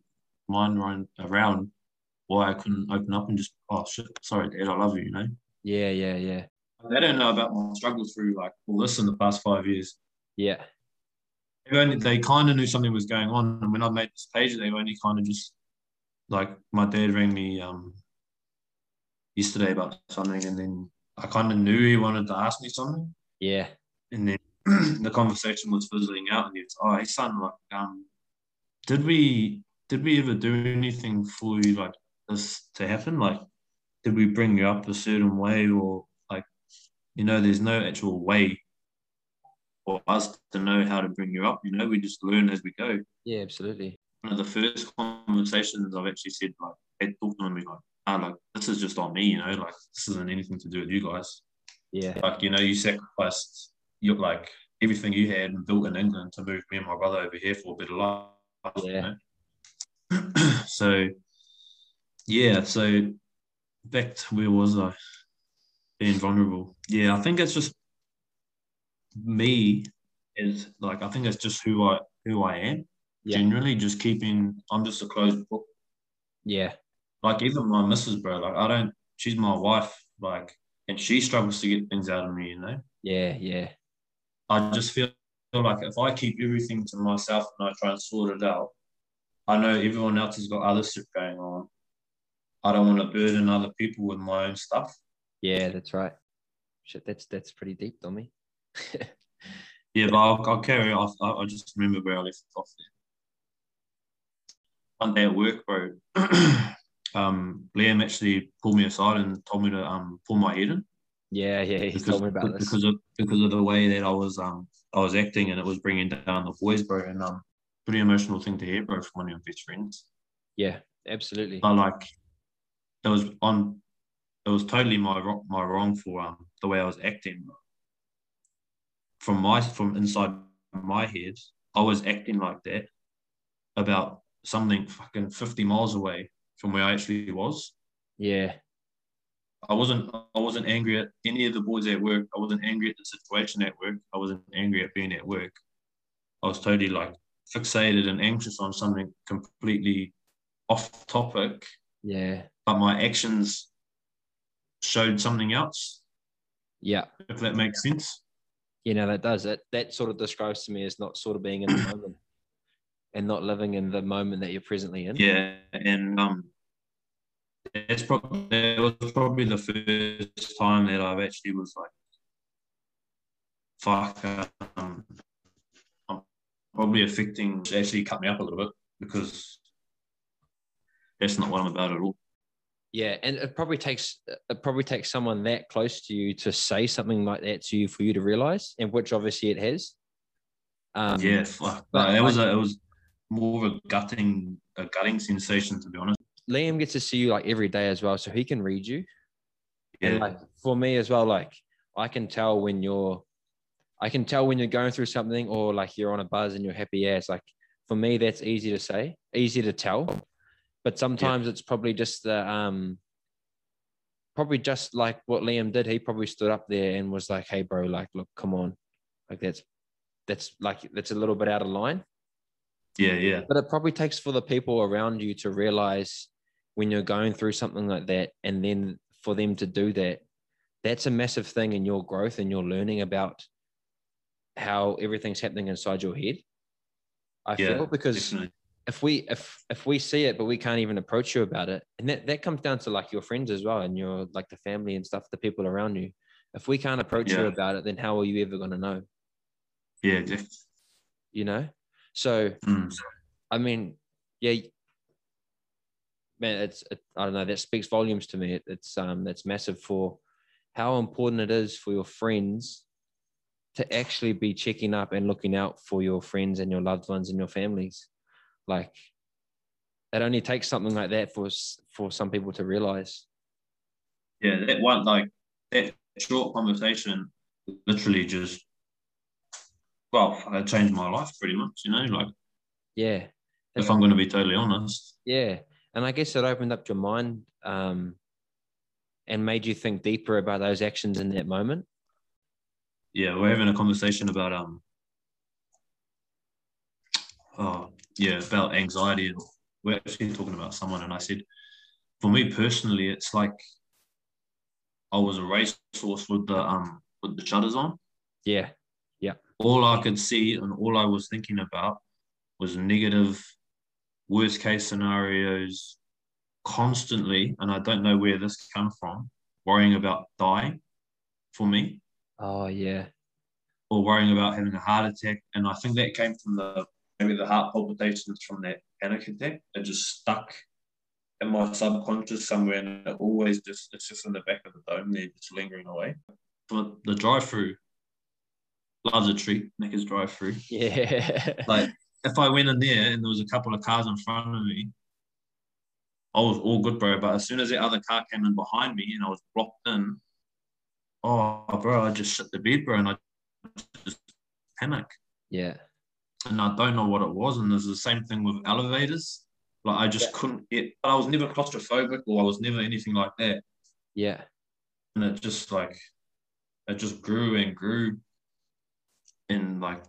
Speaker 2: mind right around why I couldn't open up and just, oh shit, sorry, dad, I love you, you know?
Speaker 1: Yeah. Yeah. Yeah.
Speaker 2: They don't know about my struggles through like all this in the past five years.
Speaker 1: Yeah.
Speaker 2: They, only, they kind of knew something was going on. And when I made this page, they only kind of just like my dad rang me um yesterday about something, and then I kind of knew he wanted to ask me something,
Speaker 1: Yeah.
Speaker 2: and then the conversation was fizzling out, and he was, "Oh, hey son, like, um, did we did we ever do anything for you like this to happen? Like, did we bring you up a certain way, or like, you know, there's no actual way." For us to know how to bring you up, you know, we just learn as we go
Speaker 1: Yeah. Absolutely.
Speaker 2: one of the first conversations I've actually said like had talked to him like, ah, like this is just on me, you know, like this isn't anything to do with you guys.
Speaker 1: Yeah.
Speaker 2: Like, you know, you sacrificed you like everything you had and built in England to move me and my brother over here for a bit of life. you
Speaker 1: Yeah.
Speaker 2: know? so yeah, so back to where was I? Being vulnerable. Yeah, I think it's just me is like I think it's just who I who I am
Speaker 1: Yeah.
Speaker 2: generally just keeping I'm just a closed book.
Speaker 1: Yeah.
Speaker 2: Like even my missus, bro, like I don't she's my wife, like and she struggles to get things out of me, you know.
Speaker 1: Yeah. Yeah.
Speaker 2: I just feel like if I keep everything to myself and I try and sort it out, I know everyone else has got other shit going on. I don't want to burden other people with my own stuff.
Speaker 1: Yeah. That's right. Shit. That's that's pretty deep, Tommy.
Speaker 2: Yeah, but I'll, I'll carry off. I, I just remember where I left off there. One day at work, bro, um, Liam actually pulled me aside and told me to um pull my head in.
Speaker 1: yeah. Yeah.
Speaker 2: he
Speaker 1: told me about this.
Speaker 2: because of because of the way that I was um I was acting and it was bringing down the boys, bro. And um, pretty emotional thing to hear, bro, from one of your best friends.
Speaker 1: Yeah. Absolutely.
Speaker 2: But like, it was on, it was totally my wrong, my wrong for um the way I was acting. From my from inside my head, I was acting like that about something fucking fifty miles away from where I actually was.
Speaker 1: Yeah.
Speaker 2: I wasn't I wasn't angry at any of the boys at work. I wasn't angry at the situation at work. I wasn't angry at being at work. I was totally like fixated and anxious on something completely off topic,
Speaker 1: Yeah.
Speaker 2: But my actions showed something else,
Speaker 1: Yeah.
Speaker 2: if that makes sense.
Speaker 1: you know that does it that sort of describes to me as not sort of being in the moment and not living in the moment that you're presently in
Speaker 2: Yeah, and um that's probably that was probably the first time that I've actually was like fuck um I'm probably affecting actually cut me up a little bit because that's not what I'm about at all.
Speaker 1: Yeah and it probably takes it probably takes someone that close to you to say something like that to you for you to realize and which obviously it has um
Speaker 2: yeah, fuck.
Speaker 1: but
Speaker 2: But it was a, it was more of a gutting a gutting sensation to be honest.
Speaker 1: liam gets to see you like every day as well so he can read you
Speaker 2: Yeah.
Speaker 1: And like for me as well, like I can tell when you're, I can tell when you're going through something or like you're on a buzz and you're happy as. Like for me, that's easy to say, easy to tell. But sometimes it's probably just the, um, probably just like what Liam did. He probably stood up there and was like, "Hey, bro, like, look, come on, like that's, that's like that's a little bit out of line."
Speaker 2: Yeah, yeah.
Speaker 1: But it probably takes for the people around you to realize when you're going through something like that, and then for them to do that, that's a massive thing in your growth and your learning about how everything's happening inside your head. I
Speaker 2: Yeah,
Speaker 1: feel because
Speaker 2: Definitely.
Speaker 1: If we if if we see it but we can't even approach you about it and that that comes down to like your friends as well and your like the family and stuff the people around you. If we can't approach you about it then how are you ever going to know?
Speaker 2: Yeah,
Speaker 1: you know? So
Speaker 2: mm,
Speaker 1: i mean yeah man it's it, i don't know that speaks volumes to me. It, it's um that's massive for how important it is for your friends to actually be checking up and looking out for your friends and your loved ones and your families like it only takes something like that for for some people to realize
Speaker 2: yeah. That one, like that short conversation, literally just, well, it changed my life pretty much. You know, like
Speaker 1: yeah
Speaker 2: if I'm going to be totally honest.
Speaker 1: yeah and i guess it opened up your mind um and made you think deeper about those actions in that moment
Speaker 2: Yeah, we're having a conversation about um, oh yeah, about anxiety, and we're actually talking about someone, and I said, for me personally, it's like I was a racehorse with the um with the shutters on.
Speaker 1: yeah yeah.
Speaker 2: all I could see and all I was thinking about was negative, worst case scenarios constantly. And I don't know where this came from, worrying about dying for me
Speaker 1: oh yeah
Speaker 2: or worrying about having a heart attack. And I think that came from the maybe the heart palpitations from that panic attack. It just stuck in my subconscious somewhere and it always just it's just in the back of the dome there, just lingering away. But the drive through loves a treat, Macca's drive through.
Speaker 1: yeah
Speaker 2: like if I went in there and there was a couple of cars in front of me, I was all good, bro. But as soon as the other car came in behind me and I was blocked in, oh, bro, I just shit the bed, bro, and I just panic.
Speaker 1: yeah
Speaker 2: And I don't know what it was. And there's the same thing with elevators. Like I just
Speaker 1: Yeah.
Speaker 2: couldn't get. But I was never claustrophobic or I was never anything like that.
Speaker 1: yeah
Speaker 2: And it just like, it just grew and grew, and like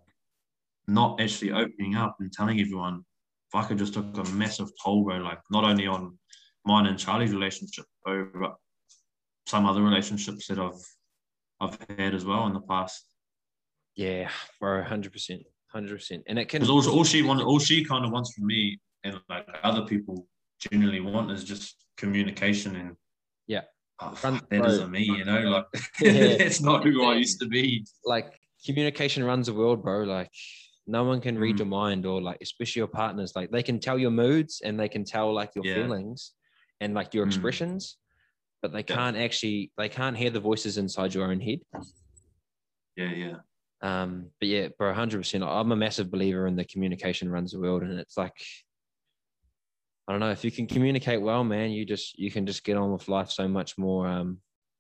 Speaker 2: not actually opening up and telling everyone, Vaka just took a massive toll, bro. Like not only on mine and Charlie's relationship, but some other relationships that I've I've had as well in the past.
Speaker 1: yeah bro 100% 100% and it can
Speaker 2: Because all, all she wanted, all she kind of wants from me, and like other people genuinely want, is just communication and
Speaker 1: Yeah.
Speaker 2: Oh, fuck, that isn't me, you know. Like
Speaker 1: Yeah.
Speaker 2: it's not who I used to be.
Speaker 1: like communication runs the world, bro. Like no one can read
Speaker 2: Mm.
Speaker 1: your mind or like especially your partners. Like they can tell your moods and they can tell like your
Speaker 2: Yeah.
Speaker 1: feelings and like your
Speaker 2: Mm.
Speaker 1: expressions, but they
Speaker 2: Yeah.
Speaker 1: can't actually they can't hear the voices inside your own head.
Speaker 2: Yeah, yeah,
Speaker 1: Um, but yeah, bro, hundred percent. I'm a massive believer in the communication runs the world, and it's like I don't know if you can communicate well, man. You just you can just get on with life so much more, um,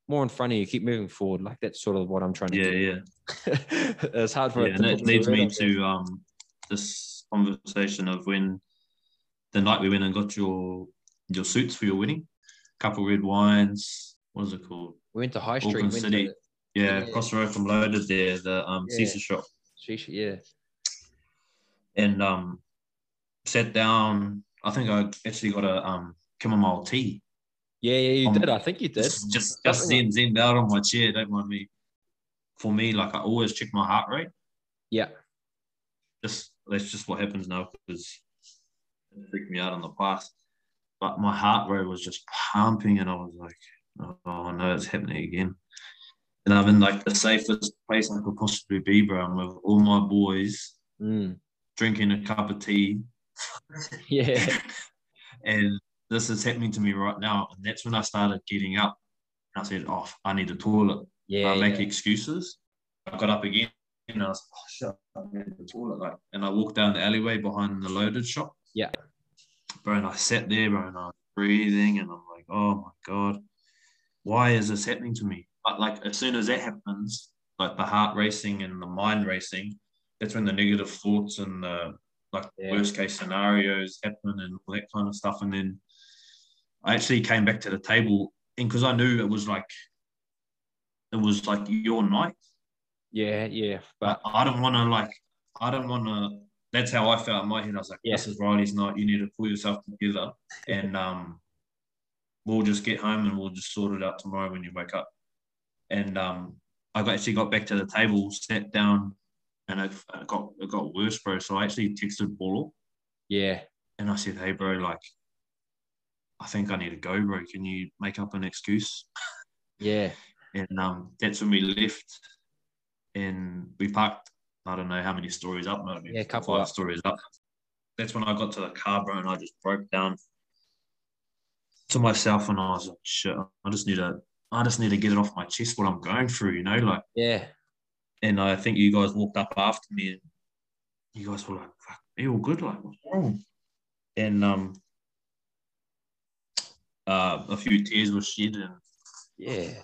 Speaker 1: more in front of you. Keep moving forward. Like that's sort of what I'm trying to
Speaker 2: yeah,
Speaker 1: do.
Speaker 2: yeah. Yeah.
Speaker 1: It's hard for
Speaker 2: yeah,
Speaker 1: it
Speaker 2: and
Speaker 1: to
Speaker 2: that
Speaker 1: put into
Speaker 2: leads me to um this conversation of when the night we went and got your your suits for your wedding, couple red wines. What is it called?
Speaker 1: We went to High Street.
Speaker 2: Auckland
Speaker 1: went
Speaker 2: City. Yeah,
Speaker 1: Yeah.
Speaker 2: across the road from Loaded there, the um
Speaker 1: Yeah.
Speaker 2: Caesar shop,
Speaker 1: Shisha, yeah,
Speaker 2: and um sat down. I think I actually got a um chamomile tea.
Speaker 1: yeah, yeah. You
Speaker 2: Um,
Speaker 1: did. I think you did.
Speaker 2: Just just, just zen out on my chair. Don't mind me. For me, like I always check my heart rate.
Speaker 1: Yeah,
Speaker 2: just that's just what happens now because it freaked me out in the past. But my heart rate was just pumping, and I was like, "Oh no, it's happening again." And I'm in like the safest place I could possibly be, bro. I'm with all my boys
Speaker 1: mm.
Speaker 2: drinking a cup of tea,
Speaker 1: yeah,
Speaker 2: and this is happening to me right now. And that's when I started getting up. And I said, "Oh, I need a toilet."
Speaker 1: yeah.
Speaker 2: I make
Speaker 1: yeah.
Speaker 2: excuses. I got up again and I was oh shit, I need the toilet. Like, and I walked down the alleyway behind the loaded shop.
Speaker 1: Yeah.
Speaker 2: Bro, and I sat there, bro, and I was breathing, and I'm like, oh my god, why is this happening to me? But like, as soon as that happens, like the heart racing and the mind racing, that's when the negative thoughts and the like
Speaker 1: Yeah.
Speaker 2: worst case scenarios happen and all that kind of stuff. And then I actually came back to the table, and because I knew it was like it was like your night.
Speaker 1: yeah, yeah. But
Speaker 2: I don't want to like, I don't want to. that's how I felt in my head. I was like,
Speaker 1: Yeah.
Speaker 2: this is Riley's night. You need to pull yourself together, and um, we'll just get home and we'll just sort it out tomorrow when you wake up. And um, I actually got back to the table, sat down, and it, it got it got worse, bro. So I actually texted Bolo
Speaker 1: Yeah.
Speaker 2: and I said, hey, bro, like, I think I need to go, bro. Can you make up an excuse?
Speaker 1: Yeah.
Speaker 2: And um, that's when we left, and we parked. I don't know how many stories up, maybe
Speaker 1: Yeah, a couple
Speaker 2: five
Speaker 1: up.
Speaker 2: stories up. That's when I got to the car, bro, and I just broke down to myself, and I was like, shit, I just need to, I just need to get it off my chest what I'm going through, you know, like.
Speaker 1: Yeah.
Speaker 2: And I think you guys walked up after me, and you guys were like, "Fuck, you all good? Like, what's wrong?" And um, uh, a few tears were shed, and
Speaker 1: Yeah.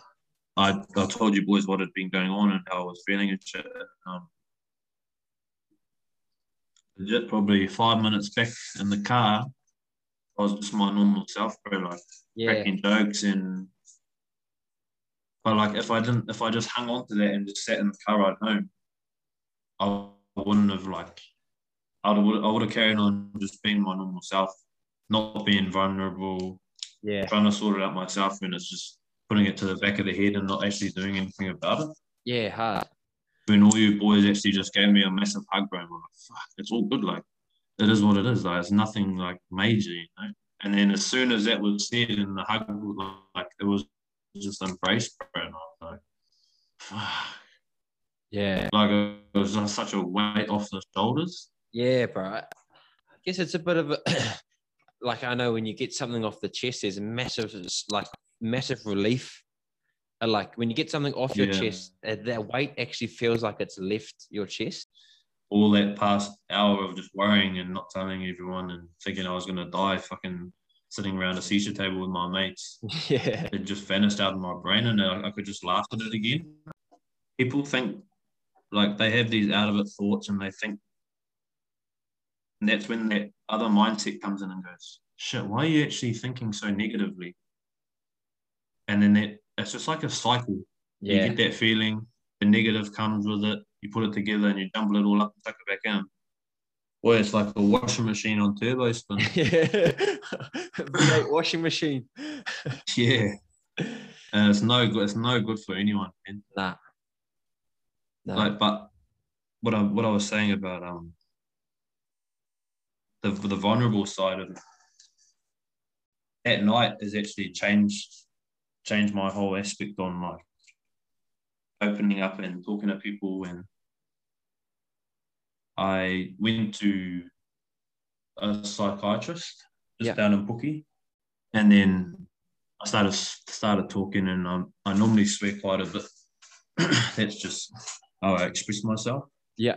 Speaker 2: I, I told you boys what had been going on and how I was feeling and shit. Um, legit, probably five minutes back in the car, I was just my normal self, bro, like
Speaker 1: Yeah.
Speaker 2: cracking jokes and. But like, if I didn't, if I just hung on to that and just sat in the car ride home, I wouldn't have like, I would, I would have carried on just being my normal self, not being vulnerable,
Speaker 1: Yeah.
Speaker 2: trying to sort it out myself, and it's just putting it to the back of the head and not actually doing anything about it.
Speaker 1: Yeah. Hard.
Speaker 2: When all you boys actually just gave me a massive hug, bro, I'm like, fuck, it's all good. Like, it is what it is. Like, it's nothing like major, you know. And then as soon as that was said and the hug, was like, it was just embraced, bro. And I was like, fuck.
Speaker 1: Yeah.
Speaker 2: Like, it was just such a weight off the shoulders.
Speaker 1: Yeah, bro. I guess it's a bit of a like I know when you get something off the chest, there's a massive like massive relief. And like when you get something off your
Speaker 2: Yeah.
Speaker 1: chest, uh, that weight actually feels like it's left your chest.
Speaker 2: All that past hour of just worrying and not telling everyone and thinking I was to die, fucking sitting around a shisha table with my mates.
Speaker 1: yeah.
Speaker 2: it just vanished out of my brain and I, I could just laugh at it again. People think like they have these out of it thoughts and they think, and that's when that other mindset comes in and goes, shit, why are you actually thinking so negatively? And then that it's just like a cycle. You get that feeling, the negative comes with it, you put it together and you jumble it all up and tuck it back in. Well, it's like a washing machine on turbo spin.
Speaker 1: Yeah. Washing machine.
Speaker 2: yeah. And it's no good. It's no good for anyone. Man.
Speaker 1: Nah. No.
Speaker 2: like but what I what I was saying about um the the vulnerable side of at night has actually changed changed my whole aspect on like opening up and talking to people and I went to a psychiatrist just
Speaker 1: Yeah.
Speaker 2: down in Pookie and then I started started talking and um, I normally swear quite a bit that's just how I express myself
Speaker 1: yeah.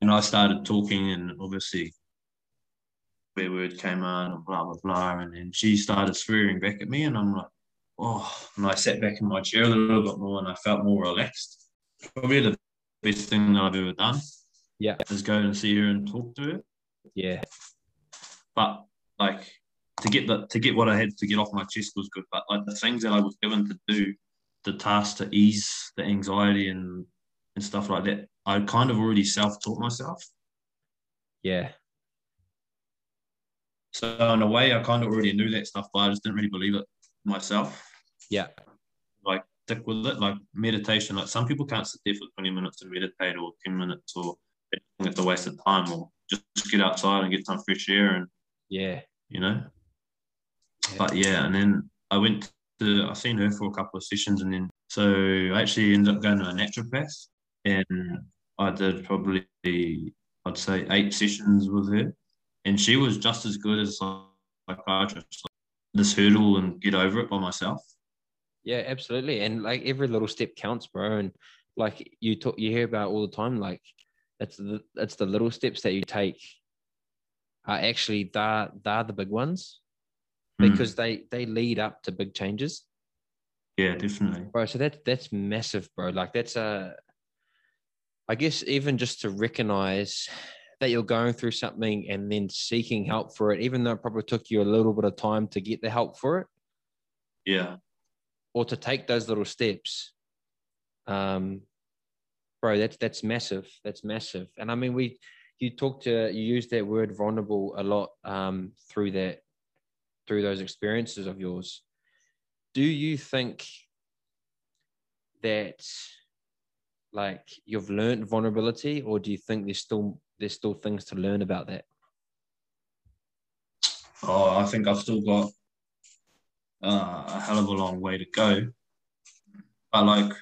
Speaker 2: and I started talking, and obviously, swear word came out, and blah blah blah, and then she started swearing back at me, and I'm like, oh, and I sat back in my chair a little bit more, and I felt more relaxed. Probably the best thing that I've ever done.
Speaker 1: Yeah.
Speaker 2: is go and see her and talk to her.
Speaker 1: Yeah.
Speaker 2: But like to get the to get what I had to get off my chest was good. But like the things that I was given to do, the tasks to ease the anxiety and and stuff like that, I kind of already self taught myself.
Speaker 1: Yeah.
Speaker 2: So in a way, I kind of already knew that stuff, but I just didn't really believe it myself.
Speaker 1: Yeah.
Speaker 2: Like stick with it, like meditation. Like some people can't sit there for 20 minutes and meditate or 10 minutes or it's a waste of time or just get outside and get some fresh air and
Speaker 1: Yeah.
Speaker 2: you know.
Speaker 1: Yeah.
Speaker 2: But yeah, and then I went to I seen her for a couple of sessions and then so I actually ended up going to a naturopath and I did probably I'd say eight sessions with her and she was just as good as a psychiatrist. Like, this hurdle and get over it by myself.
Speaker 1: Yeah, absolutely. And like every little step counts, bro. And like you talk, you hear about all the time, like it's the it's the little steps that you take are actually they're, they're the big ones
Speaker 2: Mm.
Speaker 1: because they they lead up to big changes,
Speaker 2: Yeah, definitely.
Speaker 1: bro. So that's that's massive, bro. Like that's a, I guess even just to recognize that you're going through something and then seeking help for it, even though it probably took you a little bit of time to get the help for it.
Speaker 2: Yeah.
Speaker 1: or to take those little steps um bro that's that's massive that's massive and i mean we you talk to you use that word vulnerable a lot um, through that through those experiences of yours. Do you think that like you've learned vulnerability, or do you think there's still there's still things to learn about that?
Speaker 2: Oh, I think I've still got uh, a hell of a long way to go. But like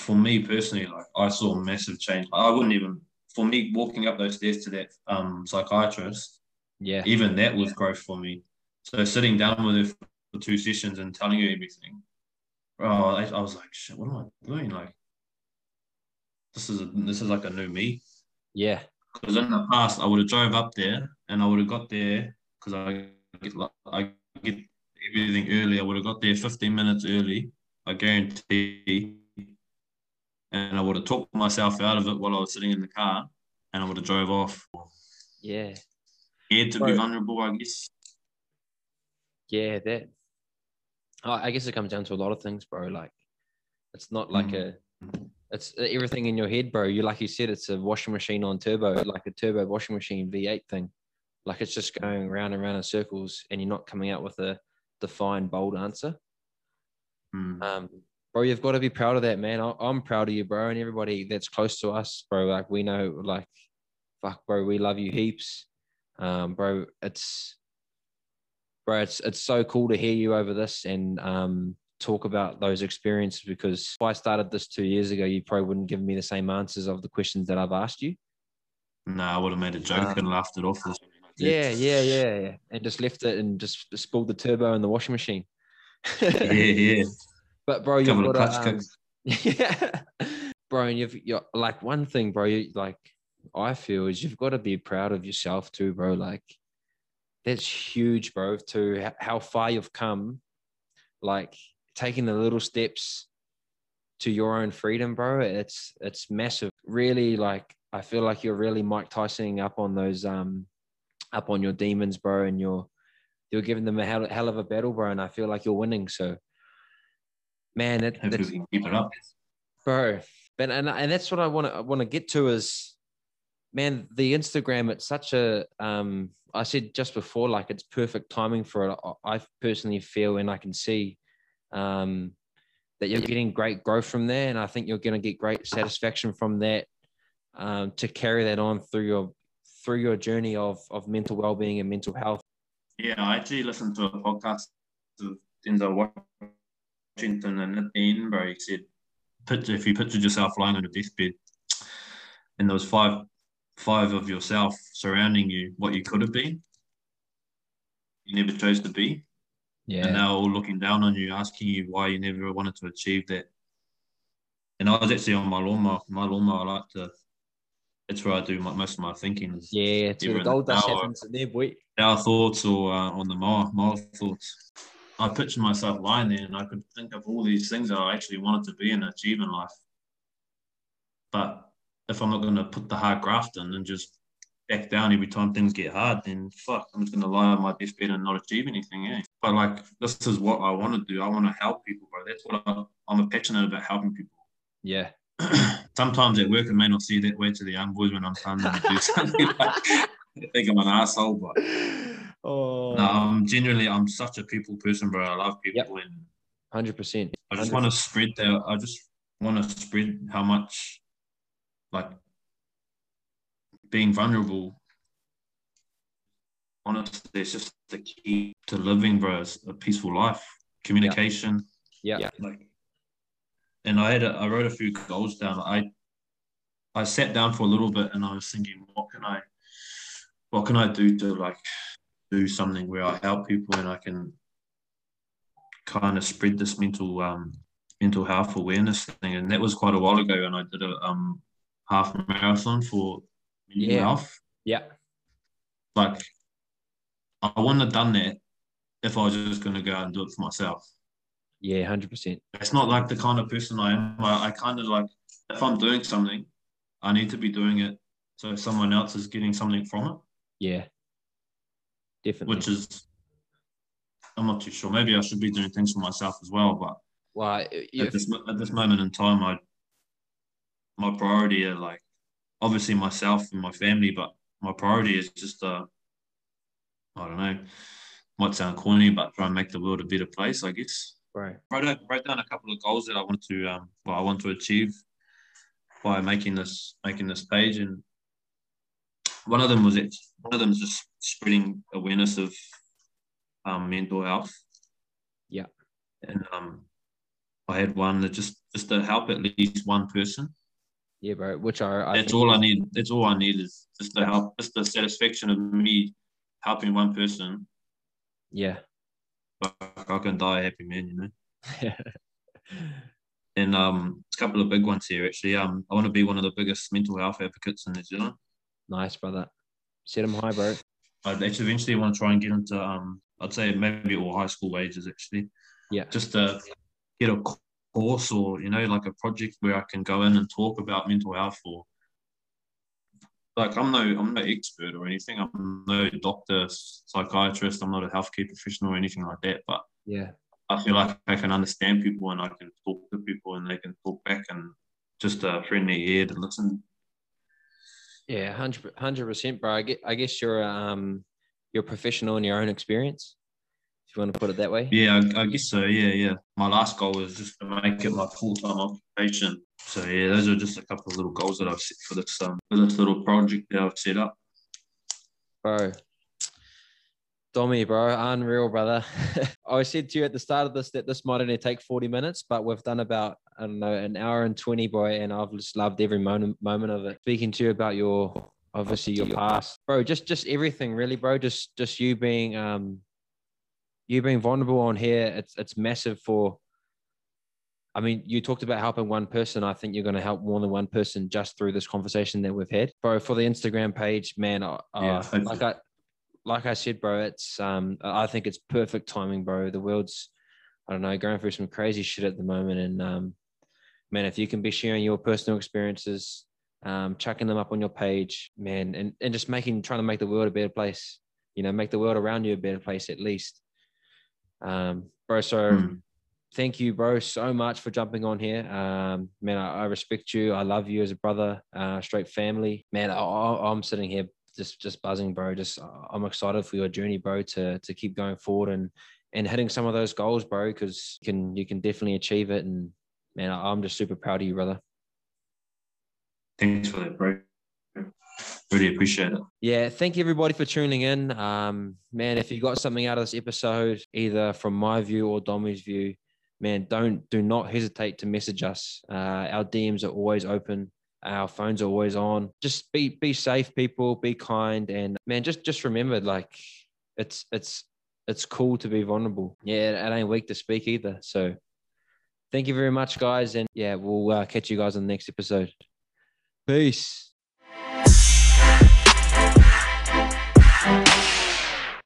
Speaker 2: for me personally, like I saw a massive change. I wouldn't even for me walking up those stairs to that um, psychiatrist.
Speaker 1: Yeah,
Speaker 2: even that was growth for me. So sitting down with her for two sessions and telling her everything, oh, I, I was like, shit, what am I doing? Like, this is a, this is like a new me.
Speaker 1: Yeah.
Speaker 2: Because in the past, I would have drove up there and I would have got there because I get I get everything early. I would have got there 15 minutes early. I guarantee. And I would have talked myself out of it while I was sitting in the car, and I would have drove off.
Speaker 1: Yeah.
Speaker 2: Scared to be vulnerable, I guess.
Speaker 1: Yeah, that I guess it comes down to a lot of things, bro. Like, it's not like mm. a, it's everything in your head, bro. You like you said, it's a washing machine on turbo, like a turbo washing machine V8 thing. Like it's just going round and round in circles, and you're not coming out with a defined, bold answer.
Speaker 2: Mm.
Speaker 1: Um, bro, you've got to be proud of that, man. I, am proud of you, bro, and everybody that's close to us, bro. Like we know, like, fuck, bro, we love you heaps, um, bro. It's bro, it's it's so cool to hear you over this and um, talk about those experiences because if I started this two years ago, you probably wouldn't give me the same answers of the questions that I've asked you.
Speaker 2: No, I would have made a joke um, and laughed it off.
Speaker 1: Yeah, yeah, yeah, yeah, and just left it and just spilled the turbo in the washing machine.
Speaker 2: yeah, yeah.
Speaker 1: But bro, you've got to, um, yeah, bro, and you've you're like one thing, bro. You like I feel is you've got to be proud of yourself too, bro. Like that's huge, bro, to how far you've come. Like taking the little steps to your own freedom, bro. It's it's massive. Really, like I feel like you're really Mike Tysoning up on those um up on your demons, bro, and you're you're giving them a hell, hell of a battle, bro. And I feel like you're winning. So, man, that,
Speaker 2: that's keep it up,
Speaker 1: bro. But and and that's what I want to want to get to is man, the Instagram, it's such a, um, I said just before, like it's perfect timing for it. I personally feel and I can see um, that you're getting great growth from there. And I think you're going to get great satisfaction from that um, to carry that on through your, through your journey of, of mental well-being and mental health.
Speaker 2: Yeah, I actually listened to a podcast of Denzel Washington and at the end, Edinburgh, he said, if you pictured yourself lying on a deathbed and there was five five of yourself surrounding you what you could have been. You never chose to be.
Speaker 1: Yeah.
Speaker 2: And they're all looking down on you, asking you why you never wanted to achieve that. And I was actually on my lawnmower. My lawnmower, I like to, that's where I do my, most of my thinking.
Speaker 1: Yeah, it's where the gold dust happens in there, boy.
Speaker 2: Our thoughts or uh, on the mower, mower thoughts. I pictured myself lying there and I could think of all these things that I actually wanted to be and achieve in life. But if I'm not going to put the hard graft in and just back down every time things get hard, then fuck, I'm just going to lie on my deathbed and not achieve anything. Eh? But like, this is what I want to do. I want to help people, bro. That's what I, I'm passionate about helping people.
Speaker 1: Yeah.
Speaker 2: Sometimes at work, I may not see that way to the young boys when I'm telling them to do something. like, I think I'm an asshole, but
Speaker 1: oh.
Speaker 2: no, I'm genuinely, I'm such a people person, bro. I love people.
Speaker 1: Yep. And Hundred percent.
Speaker 2: I just want to spread that. I just want to spread how much like being vulnerable honestly it's just the key to living bro a peaceful life communication
Speaker 1: yeah, yeah.
Speaker 2: like and i had a, i wrote a few goals down i i sat down for a little bit and i was thinking what can i what can i do to like do something where i help people and i can kind of spread this mental um mental health awareness thing and that was quite a while ago and i did a um half marathon for
Speaker 1: yeah.
Speaker 2: health.
Speaker 1: Yeah.
Speaker 2: Like I wouldn't have done that if I was just going to go out and do it for myself.
Speaker 1: Yeah, hundred percent.
Speaker 2: It's not like the kind of person I am. I, I kind of like if I'm doing something, I need to be doing it so someone else is getting something from it.
Speaker 1: Yeah, definitely.
Speaker 2: Which is, I'm not too sure. Maybe I should be doing things for myself as well. But
Speaker 1: well,
Speaker 2: at this at this moment in time, I my priority are like obviously myself and my family, but my priority is just uh, I don't know, might sound corny, but try and make the world a better place, I guess.
Speaker 1: Right.
Speaker 2: Wrote, out, wrote down a couple of goals that I want to um, well, I want to achieve by making this making this page, and one of them was it. One of them is just spreading awareness of um, mental health.
Speaker 1: Yeah.
Speaker 2: And um, I had one that just just to help at least one person.
Speaker 1: Yeah, bro. Which are I
Speaker 2: that's all I need. That's all I need is just to help, just the satisfaction of me helping one person.
Speaker 1: Yeah.
Speaker 2: I can die a happy man, you know. and um, a couple of big ones here actually. Um, I want to be one of the biggest mental health advocates in New Zealand.
Speaker 1: Nice, brother. Set them high, bro.
Speaker 2: I'd actually eventually want to try and get into um, I'd say maybe all high school ages actually.
Speaker 1: Yeah.
Speaker 2: Just to get a course or you know like a project where I can go in and talk about mental health or like I'm no I'm no expert or anything. I'm no doctor, psychiatrist. I'm not a healthcare professional or anything like that. But
Speaker 1: yeah,
Speaker 2: I feel like I can understand people and I can talk to people and they can talk back and just a friendly ear to listen.
Speaker 1: Yeah, hundred percent, bro. I guess, I guess you're um you're a professional in your own experience if you want to put it that way.
Speaker 2: Yeah, I, I guess so. Yeah, yeah. My last goal was just to make it my full time occupation. So yeah, those are just a couple of little goals that I've set for this um for this little project that I've set up.
Speaker 1: Bro, Dommy, bro, unreal, brother. I said to you at the start of this that this might only take 40 minutes, but we've done about, I don't know, an hour and 20, boy, and I've just loved every moment, moment of it. Speaking to you about your, obviously your past, bro, just, just everything really, bro. Just, just you being, um, you being vulnerable on here, it's it's massive for. I mean, you talked about helping one person. I think you're going to help more than one person just through this conversation that we've had, bro. For the Instagram page, man, uh, yeah, like I like I said, bro, it's um, I think it's perfect timing, bro. The world's, I don't know, going through some crazy shit at the moment, and um, man, if you can be sharing your personal experiences, um, chucking them up on your page, man, and and just making, trying to make the world a better place, you know, make the world around you a better place at least. Um, bro, so mm. thank you, bro, so much for jumping on here. Um, man, I, I respect you. I love you as a brother, uh, straight family. Man, I, am sitting here just just buzzing, bro. Just I'm excited for your journey, bro, to to keep going forward and and hitting some of those goals, bro, because you can you can definitely achieve it. And man, I'm just super proud of you, brother.
Speaker 2: Thanks for that, bro. Really appreciate it.
Speaker 1: Yeah, thank you everybody for tuning in. Um, man, if you got something out of this episode, either from my view or Dommy's view, man, don't do not hesitate to message us. Uh, our DMs are always open. Our phones are always on. Just be be safe, people. Be kind, and man, just just remember, like it's it's it's cool to be vulnerable. Yeah, it ain't weak to speak either. So, thank you very much, guys, and yeah, we'll uh, catch you guys on the next episode. Peace.